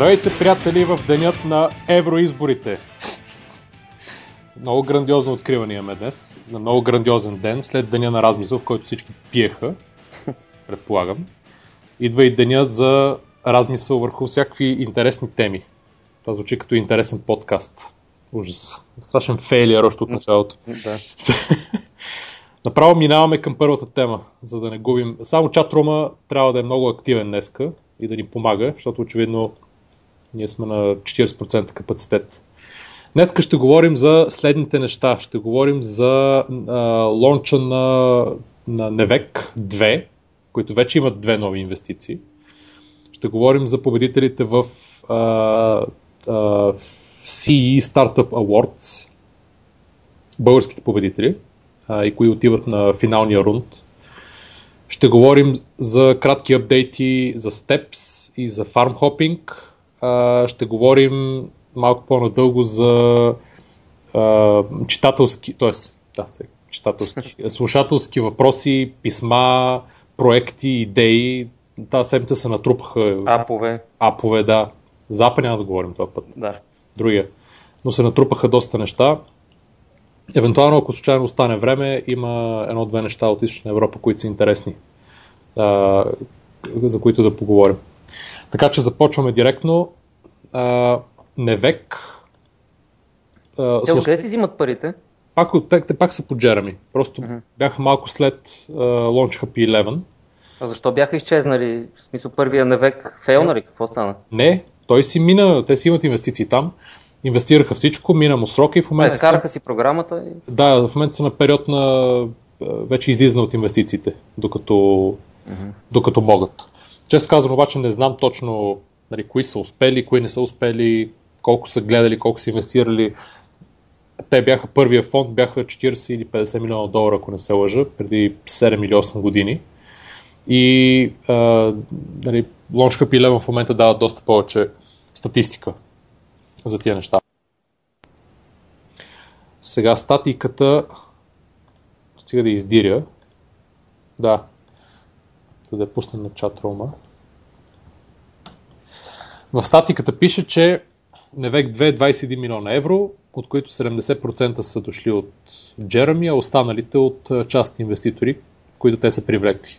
Здравейте, приятели, в денят на евроизборите. Много грандиозно откриване имаме днес, на много грандиозен ден, след деня на размисъл, в който всички пиеха, предполагам. Идва и деня за размисъл върху всякакви интересни теми. Това звучи като интересен подкаст. Ужас. Страшен фейлиер още от началото. Да. Направо минаваме към първата тема, за да не губим. Само чатрума трябва да е много активен днеска и да ни помага, защото очевидно ние сме на 40% капацитет. Днеска ще говорим за следните неща. Ще говорим за а, лонча на, на Невек 2, които вече имат две нови инвестиции. Ще говорим за победителите в а, а, CE Startup Awards, българските победители а, и кои отиват на финалния рунд. Ще говорим за кратки апдейти за Steps и за Farm Hopping. А, ще говорим малко по-надълго за а, читателски, т.е. да, читателски, слушателски въпроси, писма, проекти, идеи. Тази седмица се натрупаха Апове. апове, да. Запад няма да говорим този път. Да. Другия. Но се натрупаха доста неща. Евентуално, ако случайно остане време, има едно-две неща от Източна Европа, които са интересни, а, за които да поговорим. Така че започваме директно. А, Невек. А, Те откъде си взимат парите? пак, те, те пак са по Джереми. Просто Мгм. бяха малко след uh, Launch Hub 11. А защо бяха изчезнали? В смисъл първия навек фейл, нали? Какво стана? Не, той си мина, те си имат инвестиции там. Инвестираха всичко, мина му срока и в Те момента са, скараха си програмата и... да, в момента са на период на а, вече излизане от инвестициите, докато, докато могат. Често казвам обаче не знам точно нали, кои са успели, кои не са успели, колко са гледали, колко са инвестирали. Те бяха първия фонд, бяха 40 или 50 милиона долара, ако не се лъжа, преди 7 или 8 години. И а, нали, Launch Hub 11 в момента дава доста повече статистика за тия неща. Сега статиката стига да издиря. Да. Да да я пусна на чатрума. В статиката пише, че Невек 2 е 21 милиона евро, от които 70% са дошли от Джереми, а останалите от а, частни инвеститори, които те са привлекли.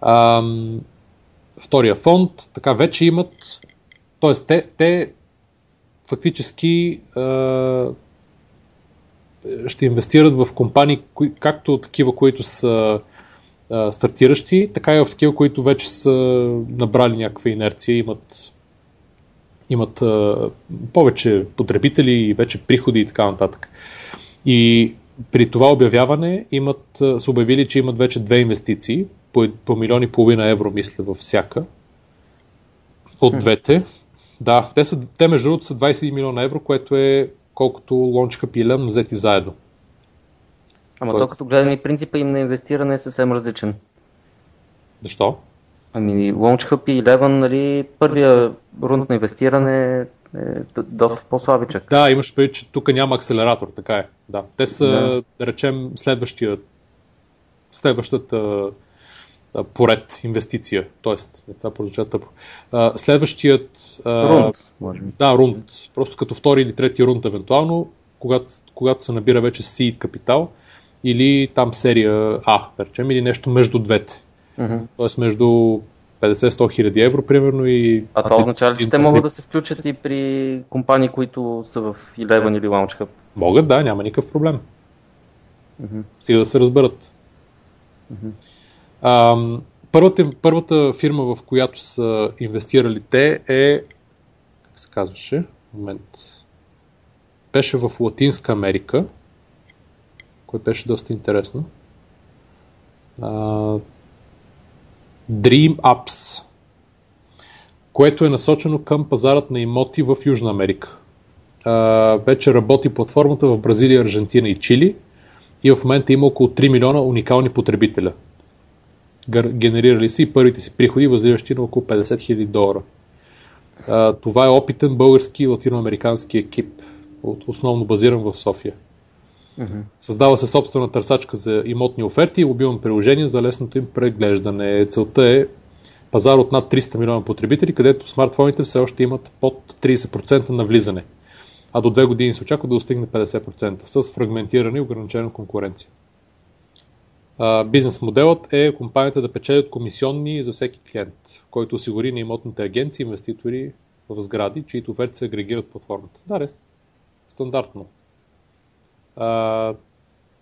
Ам, втория фонд, така вече имат, т.е. те, те фактически а, ще инвестират в компании, кои, както такива, които са а, стартиращи, така и в такива, които вече са набрали някаква инерция, имат, имат а, повече потребители и вече приходи и така нататък. И при това обявяване имат, са обявили, че имат вече две инвестиции, по, по милион и половина евро, мисля, във всяка от двете. Да, те, са, те между другото са 21 милиона евро, което е колкото и Lem взети заедно. Ама Тоест- то като гледаме и принципа им на инвестиране е съвсем различен. Защо? Ами Launch Hub и Eleven, нали, първия рунд на инвестиране е доста по-слабичък. Да, имаш предвид, че тук няма акселератор, така е. Да. Те са, да, Да. речем, следващия, следващата поред инвестиция. Тоест, не, това прозвуча тъпо. Следващият... Рунд, може би. Да, рунд. Просто като втори или трети рунд, евентуално, когато, когато се набира вече seed капитал или там серия А, да речем, или нещо между двете. Мгм. Тоест между 50-100 хиляди евро, примерно, и... А това означава ли, че те могат да се включат и при компании, които са в Eleven или Launch Hub? Могат, да, няма никакъв проблем. Мгм. Стига да се разберат. Ам, първата, първата фирма, в която са инвестирали те е, как се казваше, момент, беше в Латинска Америка, което беше доста интересно. А, Dream Apps, което е насочено към пазарът на имоти в Южна Америка. А, вече работи платформата в Бразилия, Аржентина и Чили и в момента има около 3 милиона уникални потребителя. Генерирали си и първите си приходи, възлизащи на около 50 000 долара. А, това е опитен български и латиноамерикански екип, основно базиран в София. Създава се собствена търсачка за имотни оферти и мобилно приложение за лесното им преглеждане. Целта е пазар от над 300 милиона потребители, където смартфоните все още имат под 30% на влизане. А до 2 години се очаква да достигне 50% с фрагментирана и ограничена конкуренция. Бизнес моделът е компанията да печелят комисионни за всеки клиент, който осигури на имотните агенции инвеститори в сгради, чието оферти се агрегират платформата. Да, рест. Стандартно. А,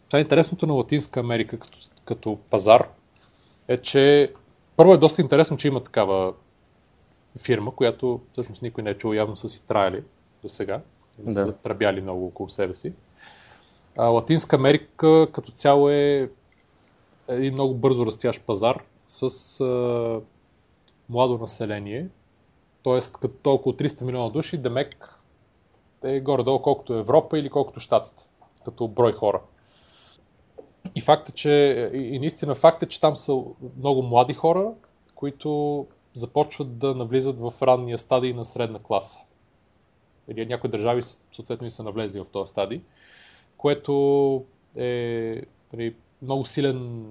това е интересното на Латинска Америка като, като пазар е, че първо е доста интересно, че има такава фирма, която всъщност никой не е чул, явно са си траяли до сега. Да. са тръбяли много около себе си. А, Латинска Америка като цяло е един много бързо растящ пазар с а, младо население, т.е. като около 300 милиона души, Демек е горе-долу колкото Европа или колкото Штатите, като брой хора. И факта, че, и наистина факт е, че там са много млади хора, които започват да навлизат в ранния стадий на средна класа. Или някои държави съответно и са навлезли в този стадий, което е нали, много силен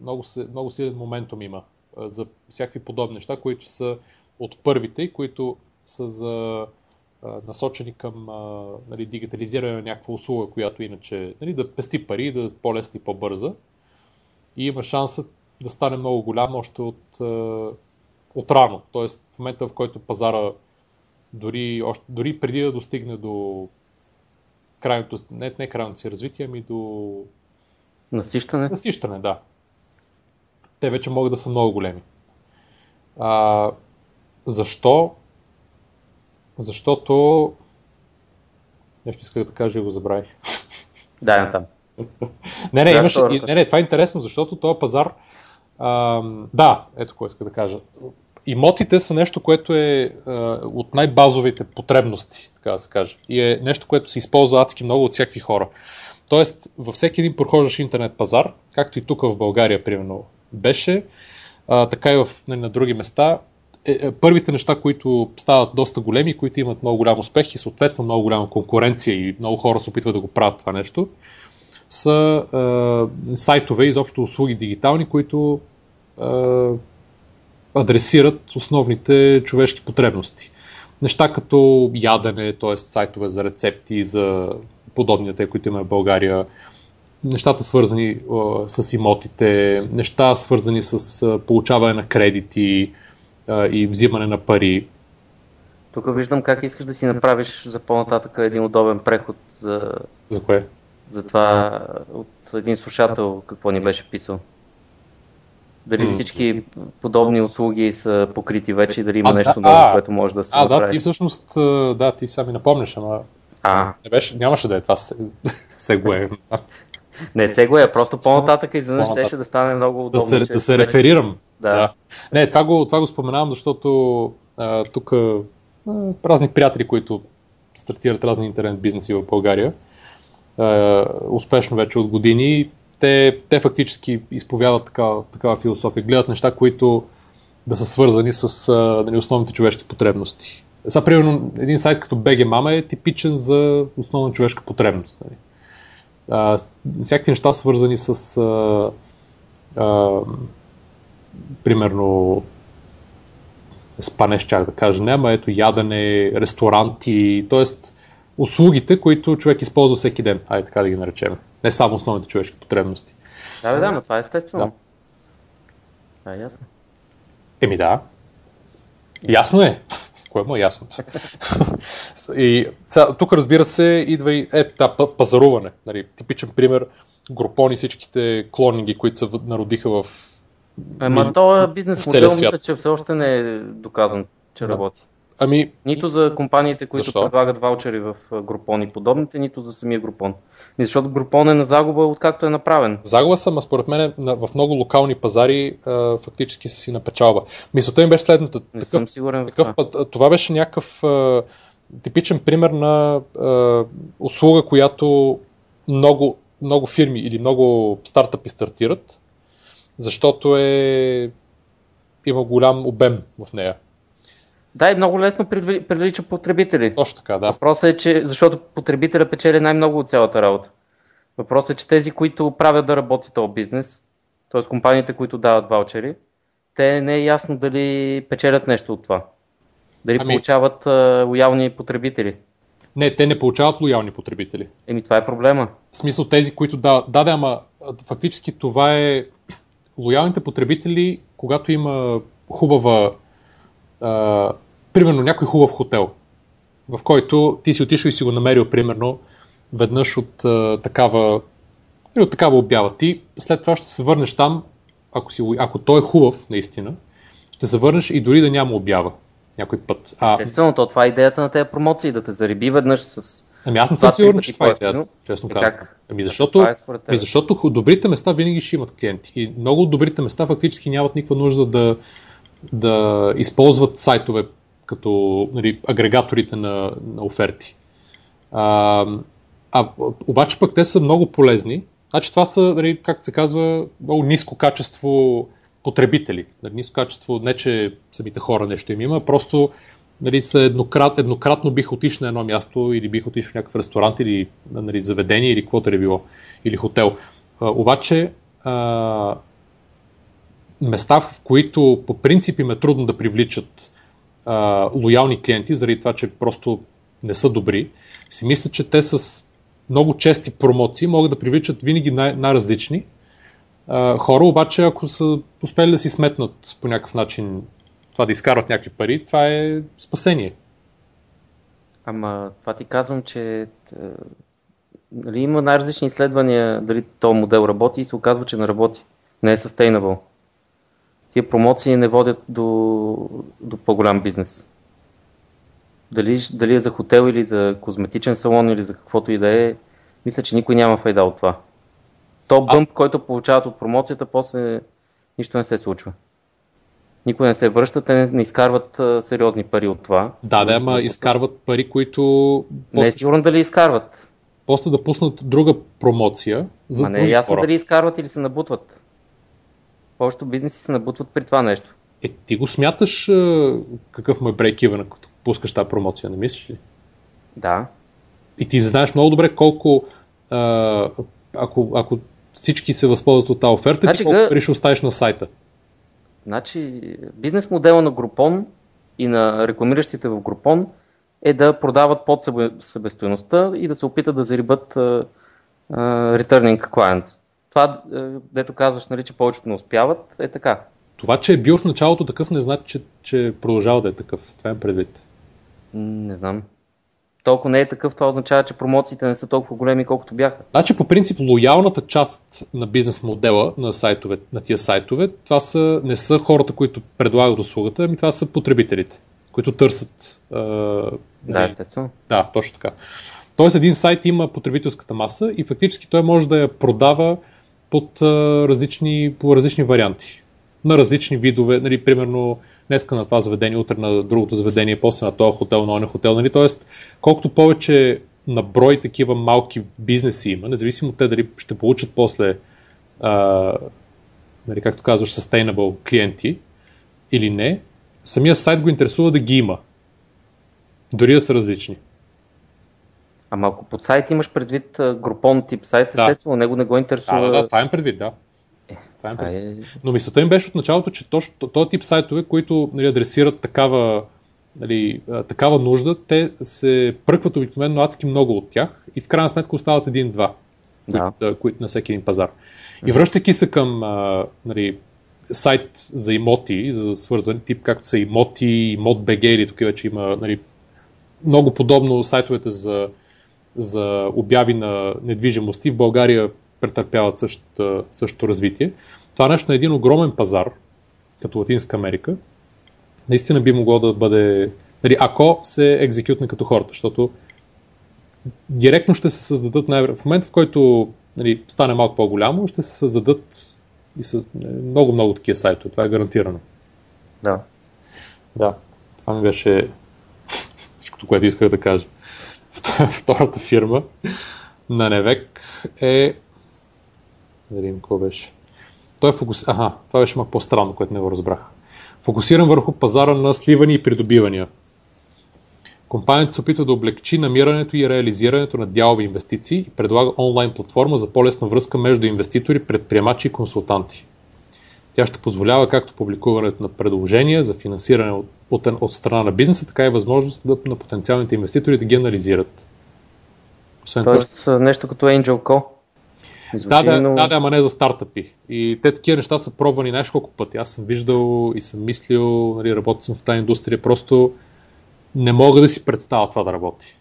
много, много силен моментум има за всякакви подобни неща, които са от първите и които са за, насочени към нали, дигитализиране на някаква услуга, която иначе нали, да пести пари, да е по-лесна и по-бърза. И има шанса да стане много голям още от, от рано. Тоест в момента, в който пазара дори, още, дори преди да достигне до крайното, не, не крайното си развитие, ами до Насищане? Насищане, да. Те вече могат да са много големи. А, защо? Защото... Нещо исках да кажа и го забравих. Да, там. не, не, имаше, не, не, това е интересно, защото този пазар... А, да, ето какво иска да кажа. Имотите са нещо, което е а, от най-базовите потребности, така да се каже. И е нещо, което се използва адски много от всякакви хора. Тоест, във всеки един прохождащ интернет пазар, както и тук в България, примерно, беше, а, така и в, нали, на други места, е, е, първите неща, които стават доста големи, които имат много голям успех и съответно много голяма конкуренция и много хора се опитват да го правят това нещо, са е, сайтове, изобщо услуги дигитални, които е, адресират основните човешки потребности. Неща като ядене, т.е. сайтове за рецепти, за подобни те, които има в България, нещата свързани а, с имотите, неща свързани с а, получаване на кредити а, и взимане на пари. Тук виждам как искаш да си направиш за по-нататък един удобен преход за... За кое? За това от един слушател какво ни беше писал. Дали всички подобни услуги са покрити вече и дали има а, нещо ново, а, което може да се А, направи. да, ти всъщност, да, ти сами напомняш, ама а. Не беше, нямаше да е това сегуе. Не сегуе, просто по-нататък изведнъж щеше да стане много удобно. Да се, да се реферирам. Да. Не, това го, това го споменавам, защото тук а, разни приятели, които стартират разни интернет бизнеси в България, а, успешно вече от години, те, те фактически изповядат такава, такава философия. Гледат неща, които да са свързани с а, нали, основните човешки потребности. Сега, примерно, един сайт като BG Mama е типичен за основна човешка потребност. Нали. А, всякакви неща свързани с а, а, примерно спане, чак да кажа, не, ама ето ядене, ресторанти, т.е. услугите, които човек използва всеки ден, айде така да ги наречем. Не само основните човешки потребности. Да, да, но това е естествено. Да. Това е ясно. Еми да. Ясно е кое му е ясно. и сега, тук разбира се идва и е, да, пазаруване. Нали, типичен пример, групони всичките клонинги, които се народиха в Ама този бизнес модел мисля, че все още не е доказан, че да. работи. Ами... Нито за компаниите, които Защо? предлагат ваучери в групони подобните, нито за самия групон. Защото групон е на загуба, откакто е направен. Загуба съм, а според мен в много локални пазари а, фактически са си на печалба. Мисълта им беше следната. Не такъв, съм сигурен такъв, в това. това беше някакъв а, типичен пример на а, услуга, която много, много фирми или много стартъпи стартират, защото е има голям обем в нея. Да, и много лесно привлича потребители. Точно така, да. Въпросът е, че защото потребителя печели най-много от цялата работа. Въпросът е, че тези, които правят да работи този бизнес, т.е. компаниите, които дават ваучери, те не е ясно дали печелят нещо от това. Дали Ами- получават а, лоялни потребители. Не, те не получават лоялни потребители. Еми това е проблема. В смисъл тези, които да, да, да, ама фактически това е лоялните потребители, когато има хубава, а, примерно някой хубав хотел, в който ти си отишъл и си го намерил, примерно, веднъж от а, такава, от такава обява. Ти след това ще се върнеш там, ако, си, ако той е хубав, наистина, ще се върнеш и дори да няма обява някой път. А, Естествено, то това е идеята на тези промоции, да те зариби веднъж с... Ами аз не съм сигурен, че това е идеята, честно Е, казвам. Ами защото, е ами защото добрите места винаги ще имат клиенти. И много от добрите места фактически нямат никаква нужда да, да използват сайтове като нали, агрегаторите на, на оферти. А, а, обаче пък те са много полезни. Значи това са, нали, както се казва, много ниско качество потребители. Нали, ниско качество, не че самите хора нещо им има, просто нали, са еднократ, еднократно бих отишъл на едно място или бих отишъл в някакъв ресторант или нали, заведение или каквото е било, или хотел. А, обаче а, места, в които по принцип им е трудно да привличат а, лоялни клиенти, заради това, че просто не са добри, си мисля, че те с много чести промоции могат да привличат винаги най- най-различни хора, обаче ако са успели да си сметнат по някакъв начин това да изкарват някакви пари, това е спасение. Ама това ти казвам, че е, нали, има най-различни изследвания дали този модел работи и се оказва, че не работи. Не е sustainable. Тия промоции не водят до, до по-голям бизнес. Дали, дали е за хотел или за козметичен салон или за каквото и да е, мисля, че никой няма файда от това. То Аз- бъмп, който получават от промоцията, после нищо не се случва. Никой не се връща, те не, не изкарват а, сериозни пари от това. Да, да, ама изкарват пари, които Не е после, сигурно дали изкарват. после да пуснат друга промоция за Ма не е ясно хора. дали изкарват или се набутват. Повечето бизнеси се набутват при това нещо. Е, ти го смяташ а, какъв му е брейкивен, като пускаш тази промоция, не мислиш ли? Да. И ти знаеш много добре колко, а, ако, ако всички се възползват от тази оферта, Значи ти колко га- пари ще оставиш на сайта. Значи, бизнес модела на Групон и на рекламиращите в Групон е да продават под себе- себестойността и да се опитат да зарибат а, а, returning clients. Това, а, дето казваш, нали, че повечето не успяват, е така. Това, че е бил в началото такъв, не значи, че, че продължава да е такъв. Това е предвид. Не знам. Толкова не е такъв, това означава, че промоциите не са толкова големи, колкото бяха. Значи, по принцип, лоялната част на бизнес модела на, сайтове, на тия сайтове, това са, не са хората, които предлагат услугата, ами това са потребителите, които търсят. А, Да, нали, естествено. Да, точно така. Тоест един сайт има потребителската маса и фактически той може да я продава под, а, различни, по различни варианти. На различни видове, нали, примерно днеска на това заведение, утре на другото заведение, после на този хотел, на ония хотел. Нали? Тоест, колкото повече на брой такива малки бизнеси има, независимо те дали ще получат после, а, нали, както казваш, sustainable клиенти или не, самия сайт го интересува да ги има. Дори да са различни. Ама ако под сайт имаш предвид групон тип сайт, Да. естествено, него не го Да, интересува. да, да, това им предвид, да. Това предвид. е... Но мисълта им беше от началото, че точно този тип сайтове, които нали, адресират такава, нали, такава нужда, те се пръкват обикновено адски много от тях и в крайна сметка остават един-два, Да. които, които на всеки един пазар. И връщайки се към а, нали, сайт за имоти, за свързани тип, както са имоти, имот BG или тук вече има нали, много подобно сайтовете за, за обяви на недвижимости. В България претърпяват същото, същото развитие. Това нещо е един огромен пазар, като Латинска Америка. Наистина би могло да бъде, нали, ако се екзекютне като хората, защото директно ще се създадат, най- в момента в който нали, стане малко по-голямо, ще се създадат и с много-много такива сайтове. Това е гарантирано. да. Да, това ми беше всичкото, което исках да кажа. Втората фирма на Невек е... Какво беше. Той е фокус... Аха, това беше малко по-странно, което не го разбрах. Фокусиран върху пазара на сливания и придобивания. Компанията се опитва да облегчи намирането и реализирането на дялови инвестиции и предлага онлайн платформа за по-лесна връзка между инвеститори, предприемачи и консултанти. Тя ще позволява както публикуването на предложения за финансиране от, от, от страна на бизнеса, така и възможност да, на потенциалните инвеститори да ги анализират. Освен Тоест това, нещо като Angel Call? Да, да, но... да, да, ама не за стартъпи. И те такива неща са пробвани знаеш колко пъти. Аз съм виждал и съм мислил, нали, работил съм в тази индустрия, просто не мога да си представя това да работи.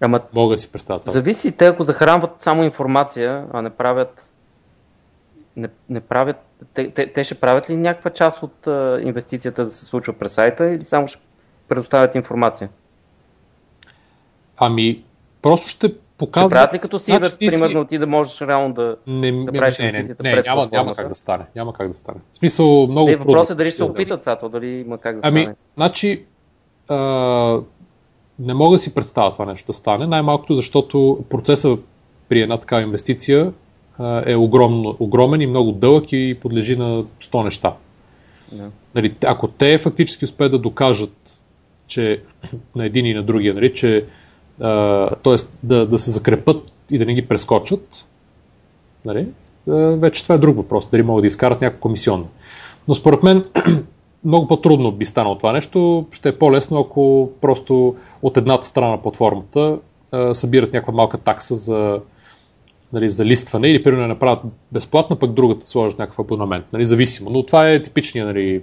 Ама, мога да си представя това. Зависи, те ако захранват само информация, а не правят не, не правят, те, те, те ще правят ли някаква част от а, инвестицията да се случва през сайта или само ще предоставят информация? Ами, просто ще показват... Ще правят ли като си значи, примерно, ти да можеш реално да, не, да правиш не, не, не, през няма, няма как да стане. Няма как да стане. В смисъл, много не, Въпросът е дали ще се опитат сега, дали има как да ами, стане. Значи, а, не мога да си представя това нещо да стане, най-малкото защото процесът при една такава инвестиция е огромно, огромен и много дълъг и подлежи на 100 неща. Yeah. Нали, ако те фактически успеят да докажат, че на един и на другия, нали, че т.е. Да, да се закрепат и да не ги прескочат, нали, вече това е друг въпрос, дали могат да изкарат някакво комисионно. Но според мен много по-трудно би станало това нещо. Ще е по-лесно, ако просто от едната страна на платформата събират някаква малка такса за, нали, за листване или примерно направят безплатно, пък другата сложат някакъв абонамент. Нали, зависимо. Но това е типичния нали,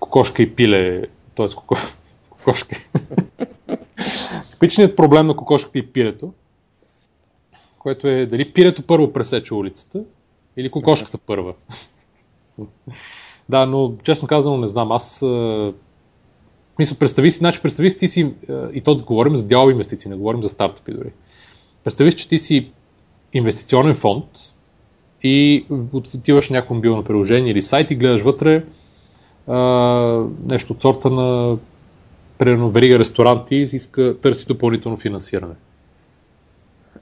кокошка и пиле, т.е. кокошка. Типичният проблем на кокошката и пилето, което е дали пилето първо пресече улицата или кокошката първа. да, но честно казано не знам. Аз Мисля, представи си, значи представи си ти си, и то да говорим за дялови инвестиции, не говорим за стартъпи дори. Представи си, че ти си инвестиционен фонд и отиваш някакво мобилно приложение или сайт и гледаш вътре а, нещо от сорта на примерно верига ресторанти иска, търси допълнително финансиране.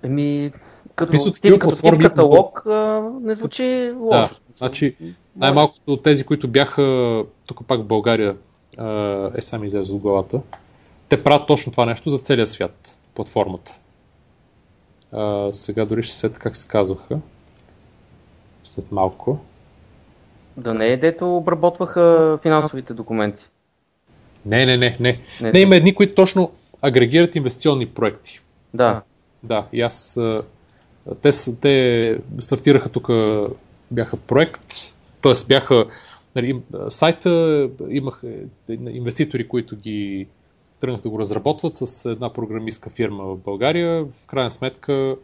Еми, като, смисъл, тип, като тип каталог а, не звучи лошо. Да, значи, най-малкото от тези, които бяха тук пак в България, е сами излезе от главата, те правят точно това нещо за целия свят, платформата. А, сега дори ще сета как се казваха. След малко. Да не е дето обработваха финансовите документи. Не, не, не, не. Не, не има едни, които точно агрегират инвестиционни проекти. Да. Да, и аз. Те, те стартираха тук, бяха проект, т.е. бяха. Нали, сайта имах инвеститори, които ги тръгнах да го разработват с една програмистка фирма в България. В крайна сметка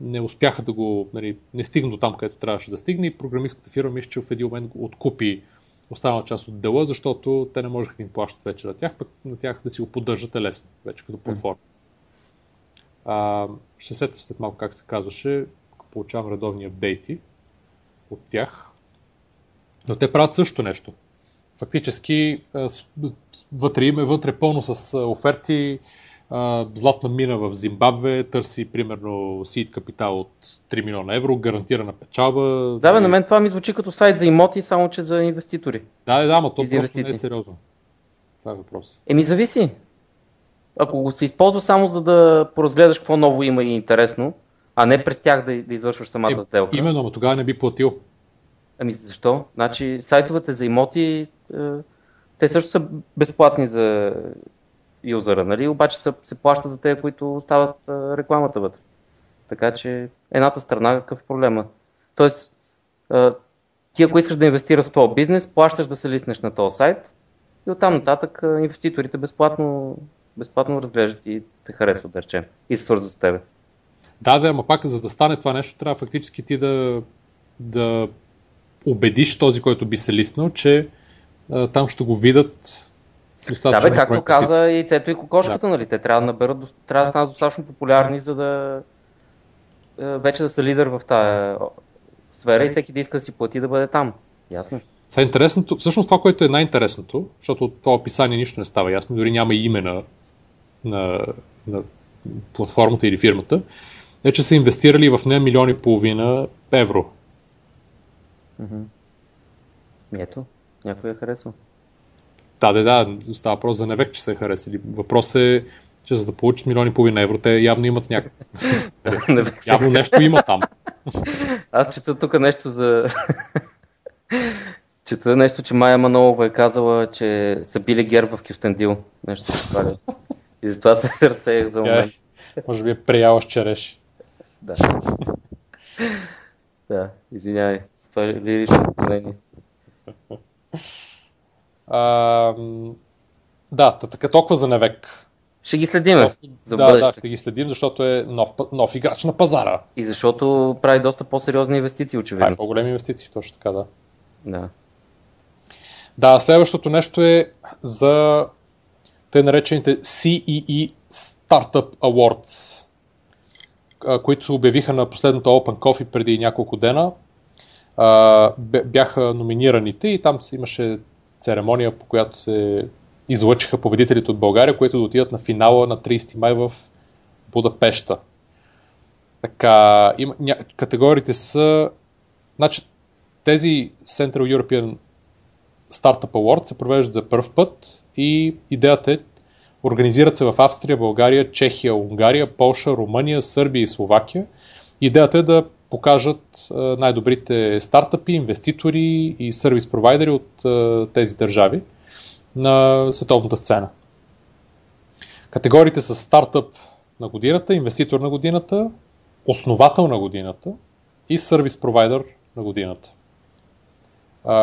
не успяха да го, нали, не стигна до там, където трябваше да стигне и програмистката фирма мисля, че в един момент откупи останала част от дела, защото те не можеха да им плащат вече на тях, пък на тях да си го поддържате лесно, вече като платформа. А, ще сетя след малко как се казваше, получавам редовни апдейти от тях. Но те правят също нещо. Фактически вътре има вътре пълно с оферти, златна мина в Зимбабве, търси примерно сид капитал от 3 милиона евро, гарантирана печалба. Да, бе, на мен това ми звучи като сайт за имоти, само че за инвеститори. Да, да, да, но то просто инвестиции. не е сериозно. Това е въпрос. Еми, зависи. Ако го се използва само за да поразгледаш какво ново има и интересно, а не през тях да, да извършваш самата е, сделка. Именно, но тогава не би платил. Ами защо? Значи сайтовете за имоти, е, те също са безплатни за юзера, нали? обаче се, се плаща за тези, които остават а, рекламата вътре. Така че едната страна какъв е проблема? Тоест, ти ако искаш да инвестираш в този бизнес, плащаш да се лиснеш на този сайт и оттам нататък инвеститорите безплатно, безплатно разглеждат и те харесват, да речем, и се свързват с тебе. Да, да, ама пак за да стане това нещо, трябва фактически ти да, да убедиш този, който би се лиснал, че а, там ще го видят да, бе, както каза и цето и кокошката, да. нали? Те трябва да наберат, трябва да станат достатъчно популярни, за да е, вече да са лидер в тази сфера и всеки да иска да си плати да бъде там. Ясно. Сега интересното, всъщност това, което е най-интересното, защото от това описание нищо не става ясно, дори няма име на, на, на платформата или фирмата, е, че са инвестирали в нея милиони и половина евро. Ето, някой е харесал. Да, да, да, става въпрос за невек, че се е харесали. Въпрос е, че за да получат милиони и половина евро, те явно имат някакво. явно нещо има там. Аз чета тук нещо за... чета нещо, че Майя Манолова е казала, че са били герб в Кюстендил. Нещо хваля. И затова се разсеях за момент. Е, може би е преяла с череш. Да. да, извинявай. Това лирично отклонение. А, да, така толкова за Невек. Ще ги следим за да, бъдеще. да, ще ги следим, защото е нов, нов играч на пазара. И защото прави доста по-сериозни инвестиции, очевидно. по-големи инвестиции, точно така, да. Да. Да, следващото нещо е за те наречените CEE Startup Awards, които се обявиха на последното Open Coffee преди няколко дена. Бяха номинираните и там имаше церемония, по която се излъчиха победителите от България, които да отидат на финала на 30 май в Будапешта. Така, има, ня, категориите са... Значи, тези Central European Startup Award се провеждат за първ път и идеята е организират се в Австрия, България, Чехия, Унгария, Полша, Румъния, Сърбия и Словакия. Идеята е да покажат най-добрите стартъпи, инвеститори и сервис провайдери от тези държави на световната сцена. Категориите са стартъп на годината, инвеститор на годината, основател на годината и сервис провайдер на годината.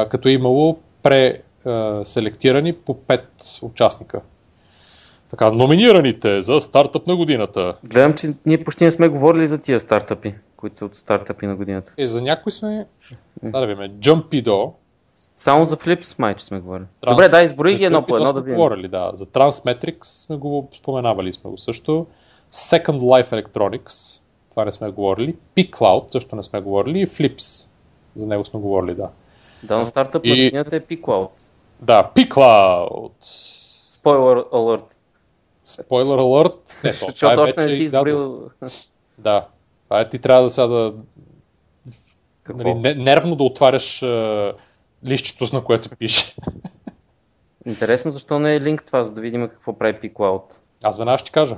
Като е имало преселектирани по 5 участника. Така, номинираните за стартъп на годината. Гледам, че ние почти не сме говорили за тия стартъпи, които са от стартъпи на годината. Е, за някои сме, да да видим, Jumpido, Само за Flips майче сме говорили. Trans- Добре, да, изброи ги едно по едно да видим. Говорили, да. За Transmetrics сме го споменавали сме го също. Second Life Electronics, това не сме говорили. P-Cloud, също не сме говорили. И Flips, за него сме говорили, да. Да, но стартъп на И- годината е P-Cloud. Да, P-Cloud. Spoiler alert. Spoiler alert. Ето, това е Защото още не си излязло. изборил Да. Е, ти трябва да сега да какво. нали, не- нервно да отваряш е, лището, на което пише. Интересно, защо не е линк това, за да видим какво прави P-Cloud. Аз веднага ще кажа.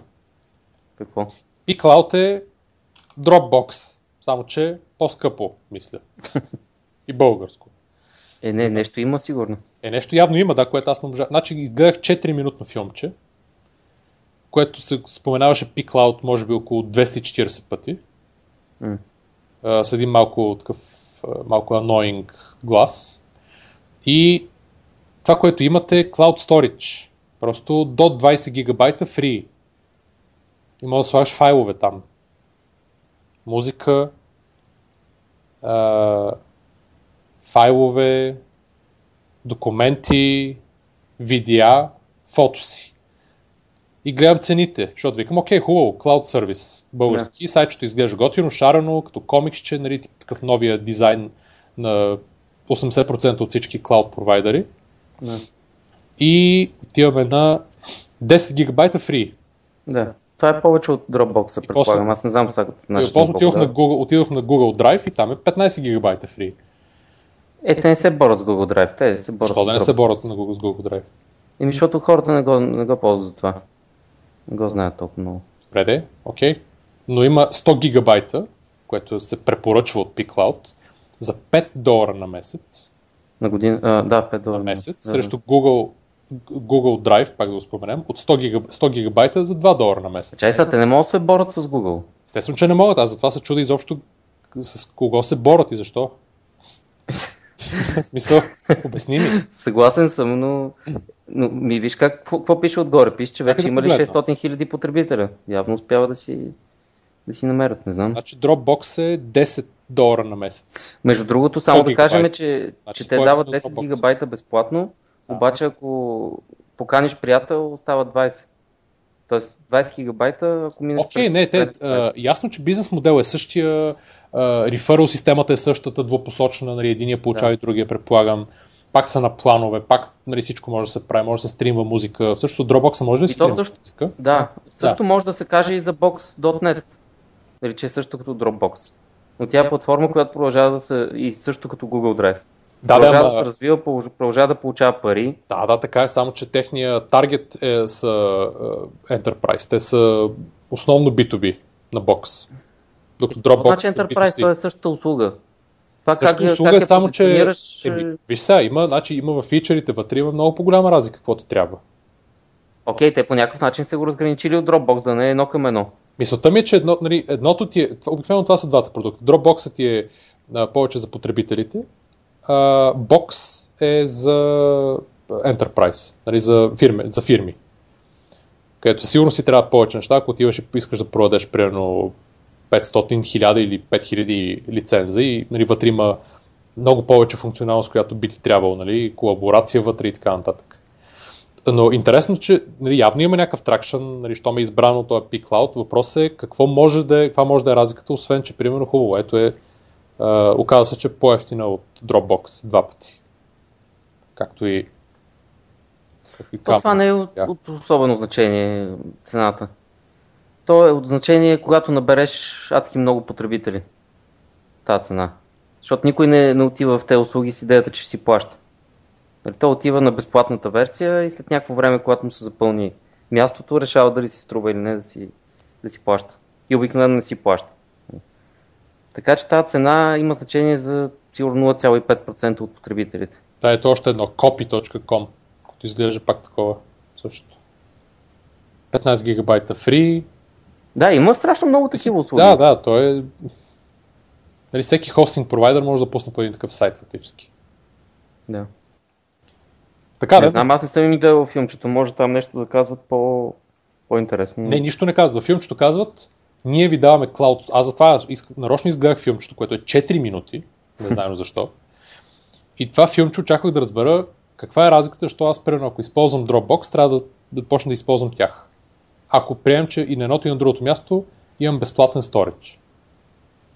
Какво? P-Cloud е Dropbox, само че по-скъпо, мисля. И българско. Е, не, нещо има сигурно. Е, нещо явно има, да, което аз не можа. Значи изгледах 4-минутно филмче, което се споменаваше P-Cloud може би около 240 пъти. А, с един малко такъв, малко annoying глас. И това, което имате е Cloud Storage. Просто до 20 гигабайта free. И може да слагаш файлове там. Музика, а, файлове, документи, видеа, фотоси. И гледам цените, защото викам, окей, хубаво, Cloud Service, български, сайтчето изглежда готино, шарено, като комиксче, нали, такъв новия дизайн на 80% от всички клауд провайдери. Да. И отиваме на 10 гигабайта фри. да. Това е повече от Dropbox, предполагам. Аз не знам сега в И после отидох блогове. на, Google, отидох на Google Drive и там е 15 гигабайта фри. Е, те не се борят с Google Drive, те се борят Защо да не с се борят на Google, с Google Drive? Еми, защото хората не го, не го ползват за това. Не го знаят толкова много. Добре, де, окей. Но има 100 гигабайта, което се препоръчва от P-Cloud, за 5 долара на месец, На година, а, да, 5 долара. на месец, да. срещу Google, Google Drive, пак да го споменем, от 100, гига, 100 гигабайта за 2 долара на месец. Чай сега, те не могат да се борят с Google. Естествено, че не могат. Аз затова се чуда изобщо с кого се борят и защо. В смисъл, обясни ми. Съгласен съм, но, но ми виж как, какво, какво пише отгоре. Пише, че вече да имали погледна. 600 хиляди потребителя. Явно успява да си, да си намерят, не знам. Значи Dropbox е 10 долара на месец. Между другото, само 100 да кажем, че, Значи че те е дават на 10 Dropbox. гигабайта безплатно, Да. обаче ако поканиш приятел, остава 20. Тоест 20 гигабайта, ако минеш Окей, през... не, те, а, ясно, че бизнес модел е същия, реферал системата е същата, двупосочна, нали, единия получава Да. и другия, предполагам. Пак са на планове, пак нали, всичко може да се прави, може да се стримва музика. Също Dropbox може да то стримва също- музика. Да, също може да се каже и за Box.net. Нали, че е също като Dropbox. Но тя е платформа, която продължава да се... и също като Google Drive. Да, да, продължава ама- да се развива, продълж- продължава да получава пари. Да, да, така е, само че техния таргет е, са е, Enterprise. Те са основно B2B на бокс. Докато Dropbox значи Enterprise това е същата услуга. Това Също как, услуга как е само, че... Еми, виж сега, има, значи, има в фичерите вътре, има много по-голяма разлика, какво ти трябва. Окей, okay, те по някакъв начин са го разграничили от Dropbox, да не е едно към едно. Мисълта ми е, че едно, нали, едното ти е, обикновено това са двата продукта. Dropbox ти е а, повече за потребителите, а, Box е за Enterprise, нали, за, фирми, за фирми. Където сигурно си трябва повече неща, ако отиваш и искаш да продадеш примерно 500 000 или 5000 лиценза и нали, вътре има много повече функционалност, която би ти трябвало, нали, колаборация вътре и така нататък. Но интересно, че нали, явно има някакъв тракшн, нали, що ме е избрано този Peak Cloud. Въпросът е какво може да е, каква може да е разликата, освен, че примерно хубаво. Ето е, а, оказва се, че е по-ефтина от Dropbox два пъти. Както и то, това не е от, от особено значение цената. То е от значение, когато набереш адски много потребители. Тази цена. Защото никой не, не отива в тези услуги с идеята, че си плаща. Нали, той отива на безплатната версия и след някакво време, когато му се запълни мястото, решава дали си струва или не да си, да си плаща. И обикновено не си плаща. Така че тази цена има значение за сигурно 0,5% от потребителите. Да, ето още едно, copy.com, като изглежда пак такова също. 15 гигабайта фри. Да, има страшно много такива услуги. Да, да, то е... Нали, всеки хостинг провайдер може да пусне по един такъв сайт фактически. Да. Така, не да? знам, аз не съм им гледал филмчето, може там нещо да казват по, по-интересно. Не, нищо не казват. Филмчето казват, ние ви даваме клауд. Аз затова нарочно изгледах филмчето, което е 4 минути, не знам защо. И това филмче очаквах да разбера каква е разликата, защото аз, примерно, ако използвам Dropbox, трябва да, да почна да използвам тях. Ако приемем, че и на едното и на другото място имам безплатен storage.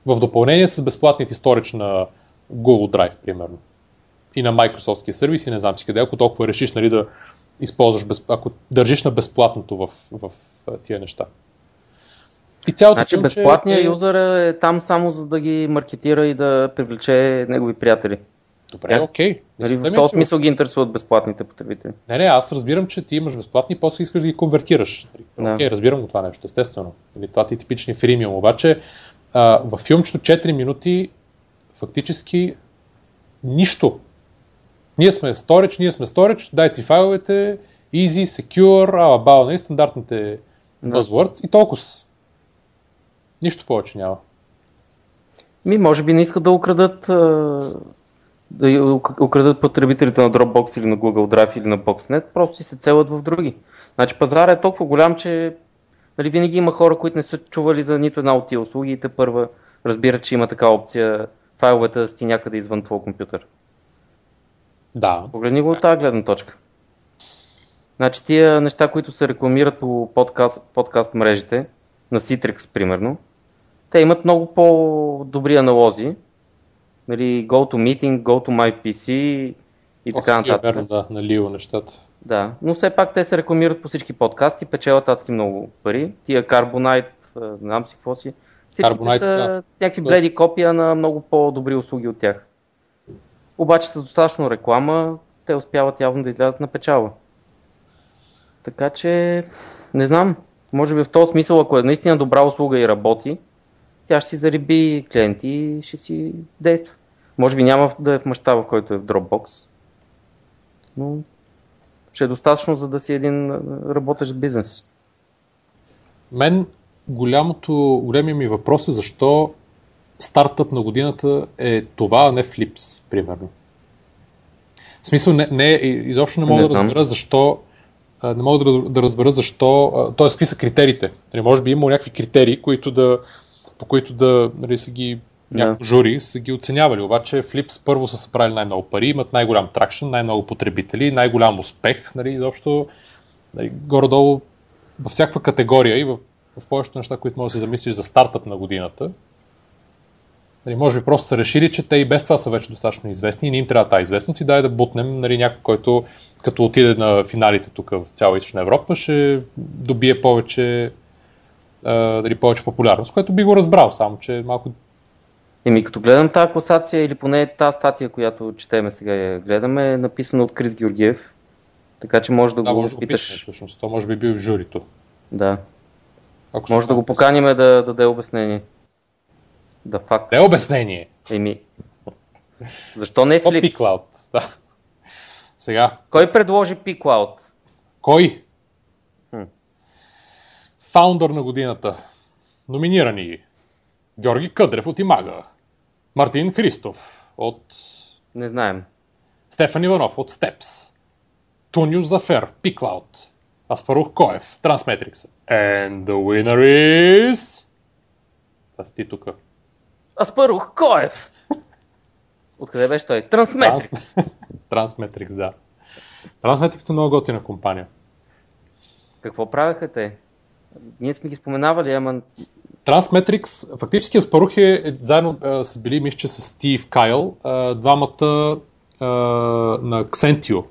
В допълнение с безплатните storage на Google Drive, примерно и на Microsoftския сервис и не знам си къде, ако толкова решиш нали, да използваш, без, ако държиш на безплатното в, в, в тия неща. И цялото значи безплатният е... юзър е там само за да ги маркетира и да привлече негови приятели. Добре, окей. Okay. Нали, в този смисъл ги интересуват безплатните потребители. Не, не, аз разбирам, че ти имаш безплатни и после искаш да ги конвертираш. Нали, окей, okay, разбирам го това нещо, естествено. Нали, това ти е типични фримиум. Обаче а, в филмчето 4 минути фактически нищо ние сме storage, ние сме storage, дай си файловете, easy, secure, алабал, нали, стандартните да. buzzwords и толкова. Нищо повече няма. Ми, може би не искат да украдат да украдат потребителите на Dropbox или на Google Drive или на Boxnet, просто си се целят в други. Значи пазара е толкова голям, че нали, винаги има хора, които не са чували за нито една от тия услуги и те първа разбират, че има така опция файловете да сти някъде извън твоя компютър. Да. Погледни го от тази гледна точка. Значи тия неща, които се рекламират по подкаст, подкаст мрежите, на Citrix примерно, те имат много по-добри аналози. Нали, GoToMeeting, GoToMyPC и така Ох, нататък. Е верно, да, наливо нещата. Да, но все пак те се рекламират по всички подкасти, печелят адски много пари. Тия Carbonite, не знам си какво си. Всичките са да. някакви бледи копия на много по-добри услуги от тях. Обаче с достатъчно реклама те успяват явно да излязат на печала. Така че, не знам, може би в този смисъл, ако е наистина добра услуга и работи, тя ще си зариби клиенти и ще си действа. Може би няма да е в мащаба, който е в Dropbox, но ще е достатъчно, за да си един работещ бизнес. Мен голямото, големия ми въпрос е защо стартъп на годината е това, а не Flips, примерно. В смисъл, не, не, изобщо не мога не да разбера защо не мога да, да разбера защо, т.е. какви са критериите. Нали, може би има някакви критерии, които да, по които да нали, са ги някакви жури са ги оценявали. Обаче Flips първо са събрали най-много пари, имат най-голям тракшн, най-много потребители, най-голям успех. Нали, изобщо нали, горе-долу във всяка категория и в, в повечето неща, които може да се замислиш за стартъп на годината, Нали, може би просто са решили, че те и без това са вече достатъчно известни и не им трябва тази известност и дай да бутнем нали, някой, който като отиде на финалите тук в цяла Източна Европа, ще добие повече, а, нали, повече популярност, което би го разбрал, само че малко Еми, като гледам тази класация или поне тази статия, която четеме сега я гледаме, е написана от Крис Георгиев. Така че може да, да го може питаш. Да всъщност. То може би бил в журито. Да. Ако може да го поканим да, да даде обяснение. Да, факт. Не е обяснение. Еми, защо не Какво Flix? P-Cloud? Да. Сега, Кой предложи P-Cloud? кой? Фаундър на годината. Номинирани. Георги Къдрев от Имага. Мартин Христов от Не знаем. Стефан Иванов от Steps. Тунио Зафер, P-Cloud. Аспарух Коев, Transmetrics. And the winner is... Си ти тук. Аспарух Коев! Откъде беше той? Трансметрикс. Transmetrics, да. Transmetrics е много готина компания. Какво правеха те? Ние сме ги споменавали, ама Transmetrics, фактически Аспарух е, е заедно е, са били, мисля, че с Стив Кайл, е, двамата е, на Xentio.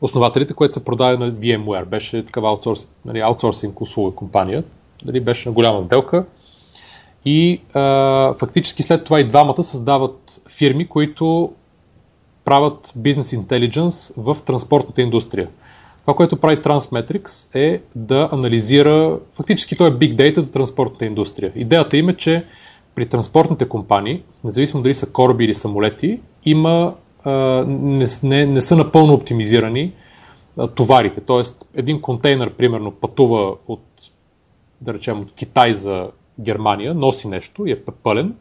Основателите, които са продали на VMware. Беше такава аутсорс, нали, аутсорсинг услуга компания. Нали, беше на голяма сделка. И а, фактически след това и двамата създават фирми, които правят бизнес интелигенс в транспортната индустрия. Това, което прави Transmetrics е да анализира, фактически то е Big Data за транспортната индустрия. Идеята им е, че при транспортните компании, независимо дали са кораби или самолети, има, не, не, не са напълно оптимизирани товарите. Тоест, един контейнер, примерно, пътува от, да речем, от Китай за Германия, носи нещо и е пълен,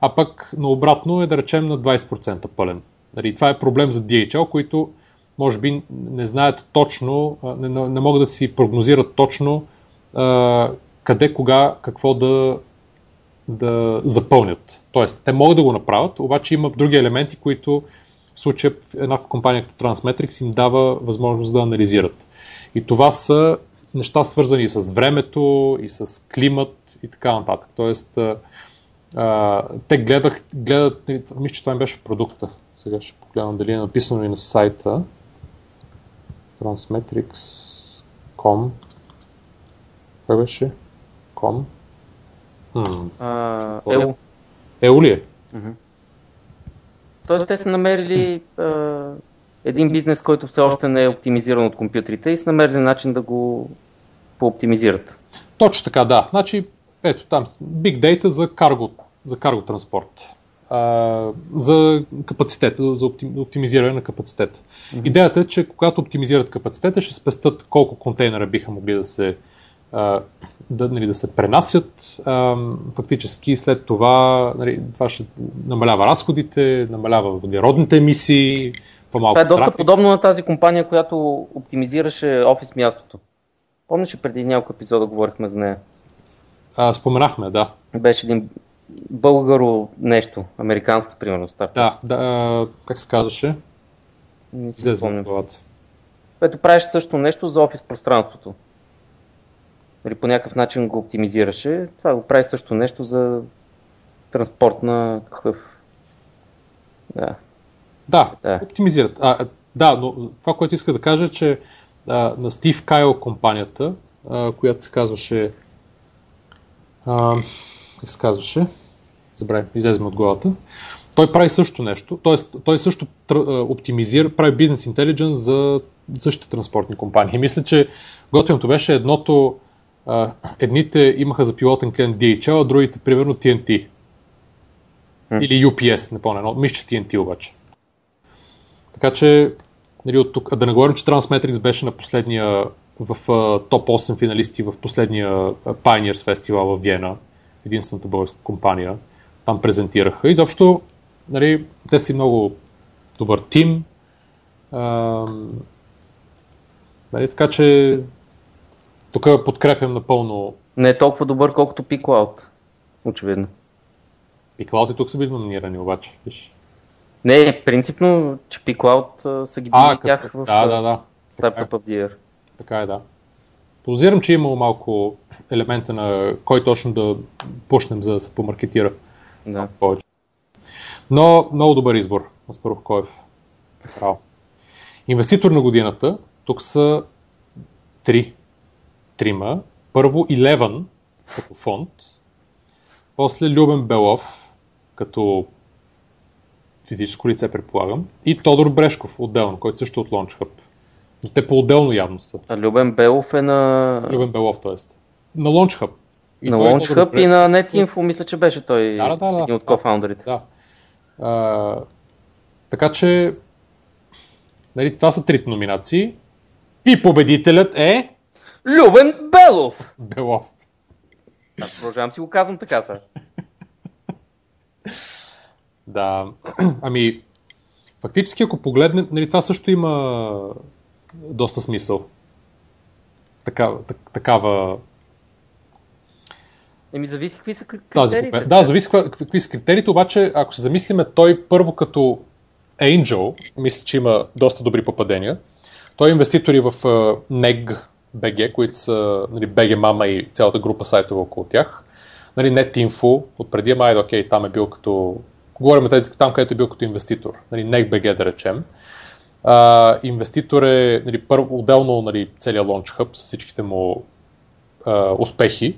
а пък наобратно е, да речем, на 20% пълен. Нали, това е проблем за DHL, които може би не знаят точно, не, не могат да си прогнозират точно а, къде, кога, какво да, да запълнят. Тоест, те могат да го направят, обаче има други елементи, които в случая една компания като Transmetrics им дава възможност да анализират. И това са неща свързани с времето, и с климат и така нататък. Тоест, а, а, те гледах, гледат, мисля, че това им беше в продукта. Сега ще погледам дали е написано и на сайта. Transmetrics.com Кой беше? Com? А, Какво е? ел. Ео ли е? Тоест те са намерили а, един бизнес, който все още не е оптимизиран от компютрите и са намерили начин да го пооптимизират. Точно така, да. Значи, ето там, Big Data за карго, за карго транспорт. А, за капацитет, за оптим, оптимизиране на капацитет. Mm-hmm. Идеята е, че когато оптимизират капацитета, ще спестят колко контейнера биха могли да се, а, да, нали, да се пренасят. А, фактически след това нали, това ще намалява разходите, намалява въглеродните емисии, по-малко Това е доста трафик. подобно на тази компания, която оптимизираше офис мястото. Помниш ли преди няколко епизода говорихме за нея? А, споменахме, да. Беше един българо нещо, американски, примерно, старт. Да, да как се казваше? Не си спомням. Което правиш също нещо за офис пространството. Или по някакъв начин го оптимизираше. Това го прави също нещо за транспорт на какъв. Да. Да, Да. оптимизират. А, а, да, но това, което иска да кажа е, че а, на Стив Кайл компанията, а, която се казваше а, как се казваше? Забравих, излезе от главата. Той прави също нещо, т.е. той също оптимизира, прави бизнес интелигенс за същите транспортни компании. Мисля, че готиното беше едното, а, едните имаха за пилотен клиент DHL, а другите примерно TNT. Или UPS, не помня, но мисля, че TNT обаче. Така че, нали, от тук, а да не говорим, че Transmetrics беше на последния в а, топ 8 финалисти в последния Pioneers фестивал в Виена, единствената българска компания. Там презентираха. Изобщо, нали, те си много добър тим. А, нали, така че тук подкрепям напълно Не е толкова добър, колкото P-Cloud. Очевидно. и Cloud и тук са били номинирани обаче. Виж. Не, принципно, че а, са ги били тях в да, да, да. Startup of the Year. Така е, да. Подозирам, че е имало малко елемента на кой точно да пушнем, за да се помаркетира Да. повече. Но много добър избор, Аспарух Коев. Браво. Инвеститор на годината, тук са три. Трима. Първо Eleven като фонд, после Любен Белов като физическо лице, предполагам, и Тодор Брешков отделно, който също от Launch Hub. Но те по-отделно явно са. А Любен Белов е на... Любен Белов, т.е. На Launch Hub. И на той Launch Hub и на NetInfo, мисля, че беше той Да, да, да, един от кофаундерите. Да. А, така че, нали, това са трите номинации. И победителят е Любен Белов! Белов. Аз продължавам си го казвам така са. Да. Ами, фактически, ако погледнем, нали, това също има доста смисъл. Такава, так, такава Еми, зависи какви са тази критериите. Да, зависи какви са критериите, обаче ако се замислиме той първо като Angel, мисля, че има доста добри попадения. Той е инвеститори в uh, NEG BG, които са нали, BG Mama и цялата група сайтове около тях. Нали, NetInfo, от преди айде, окей, там е бил като... Говорим тези, там, където е бил като инвеститор. Нали, NEG BG, да речем. А, инвеститор е нали, първо, отделно нали, целият Launch Hub с всичките му а, успехи.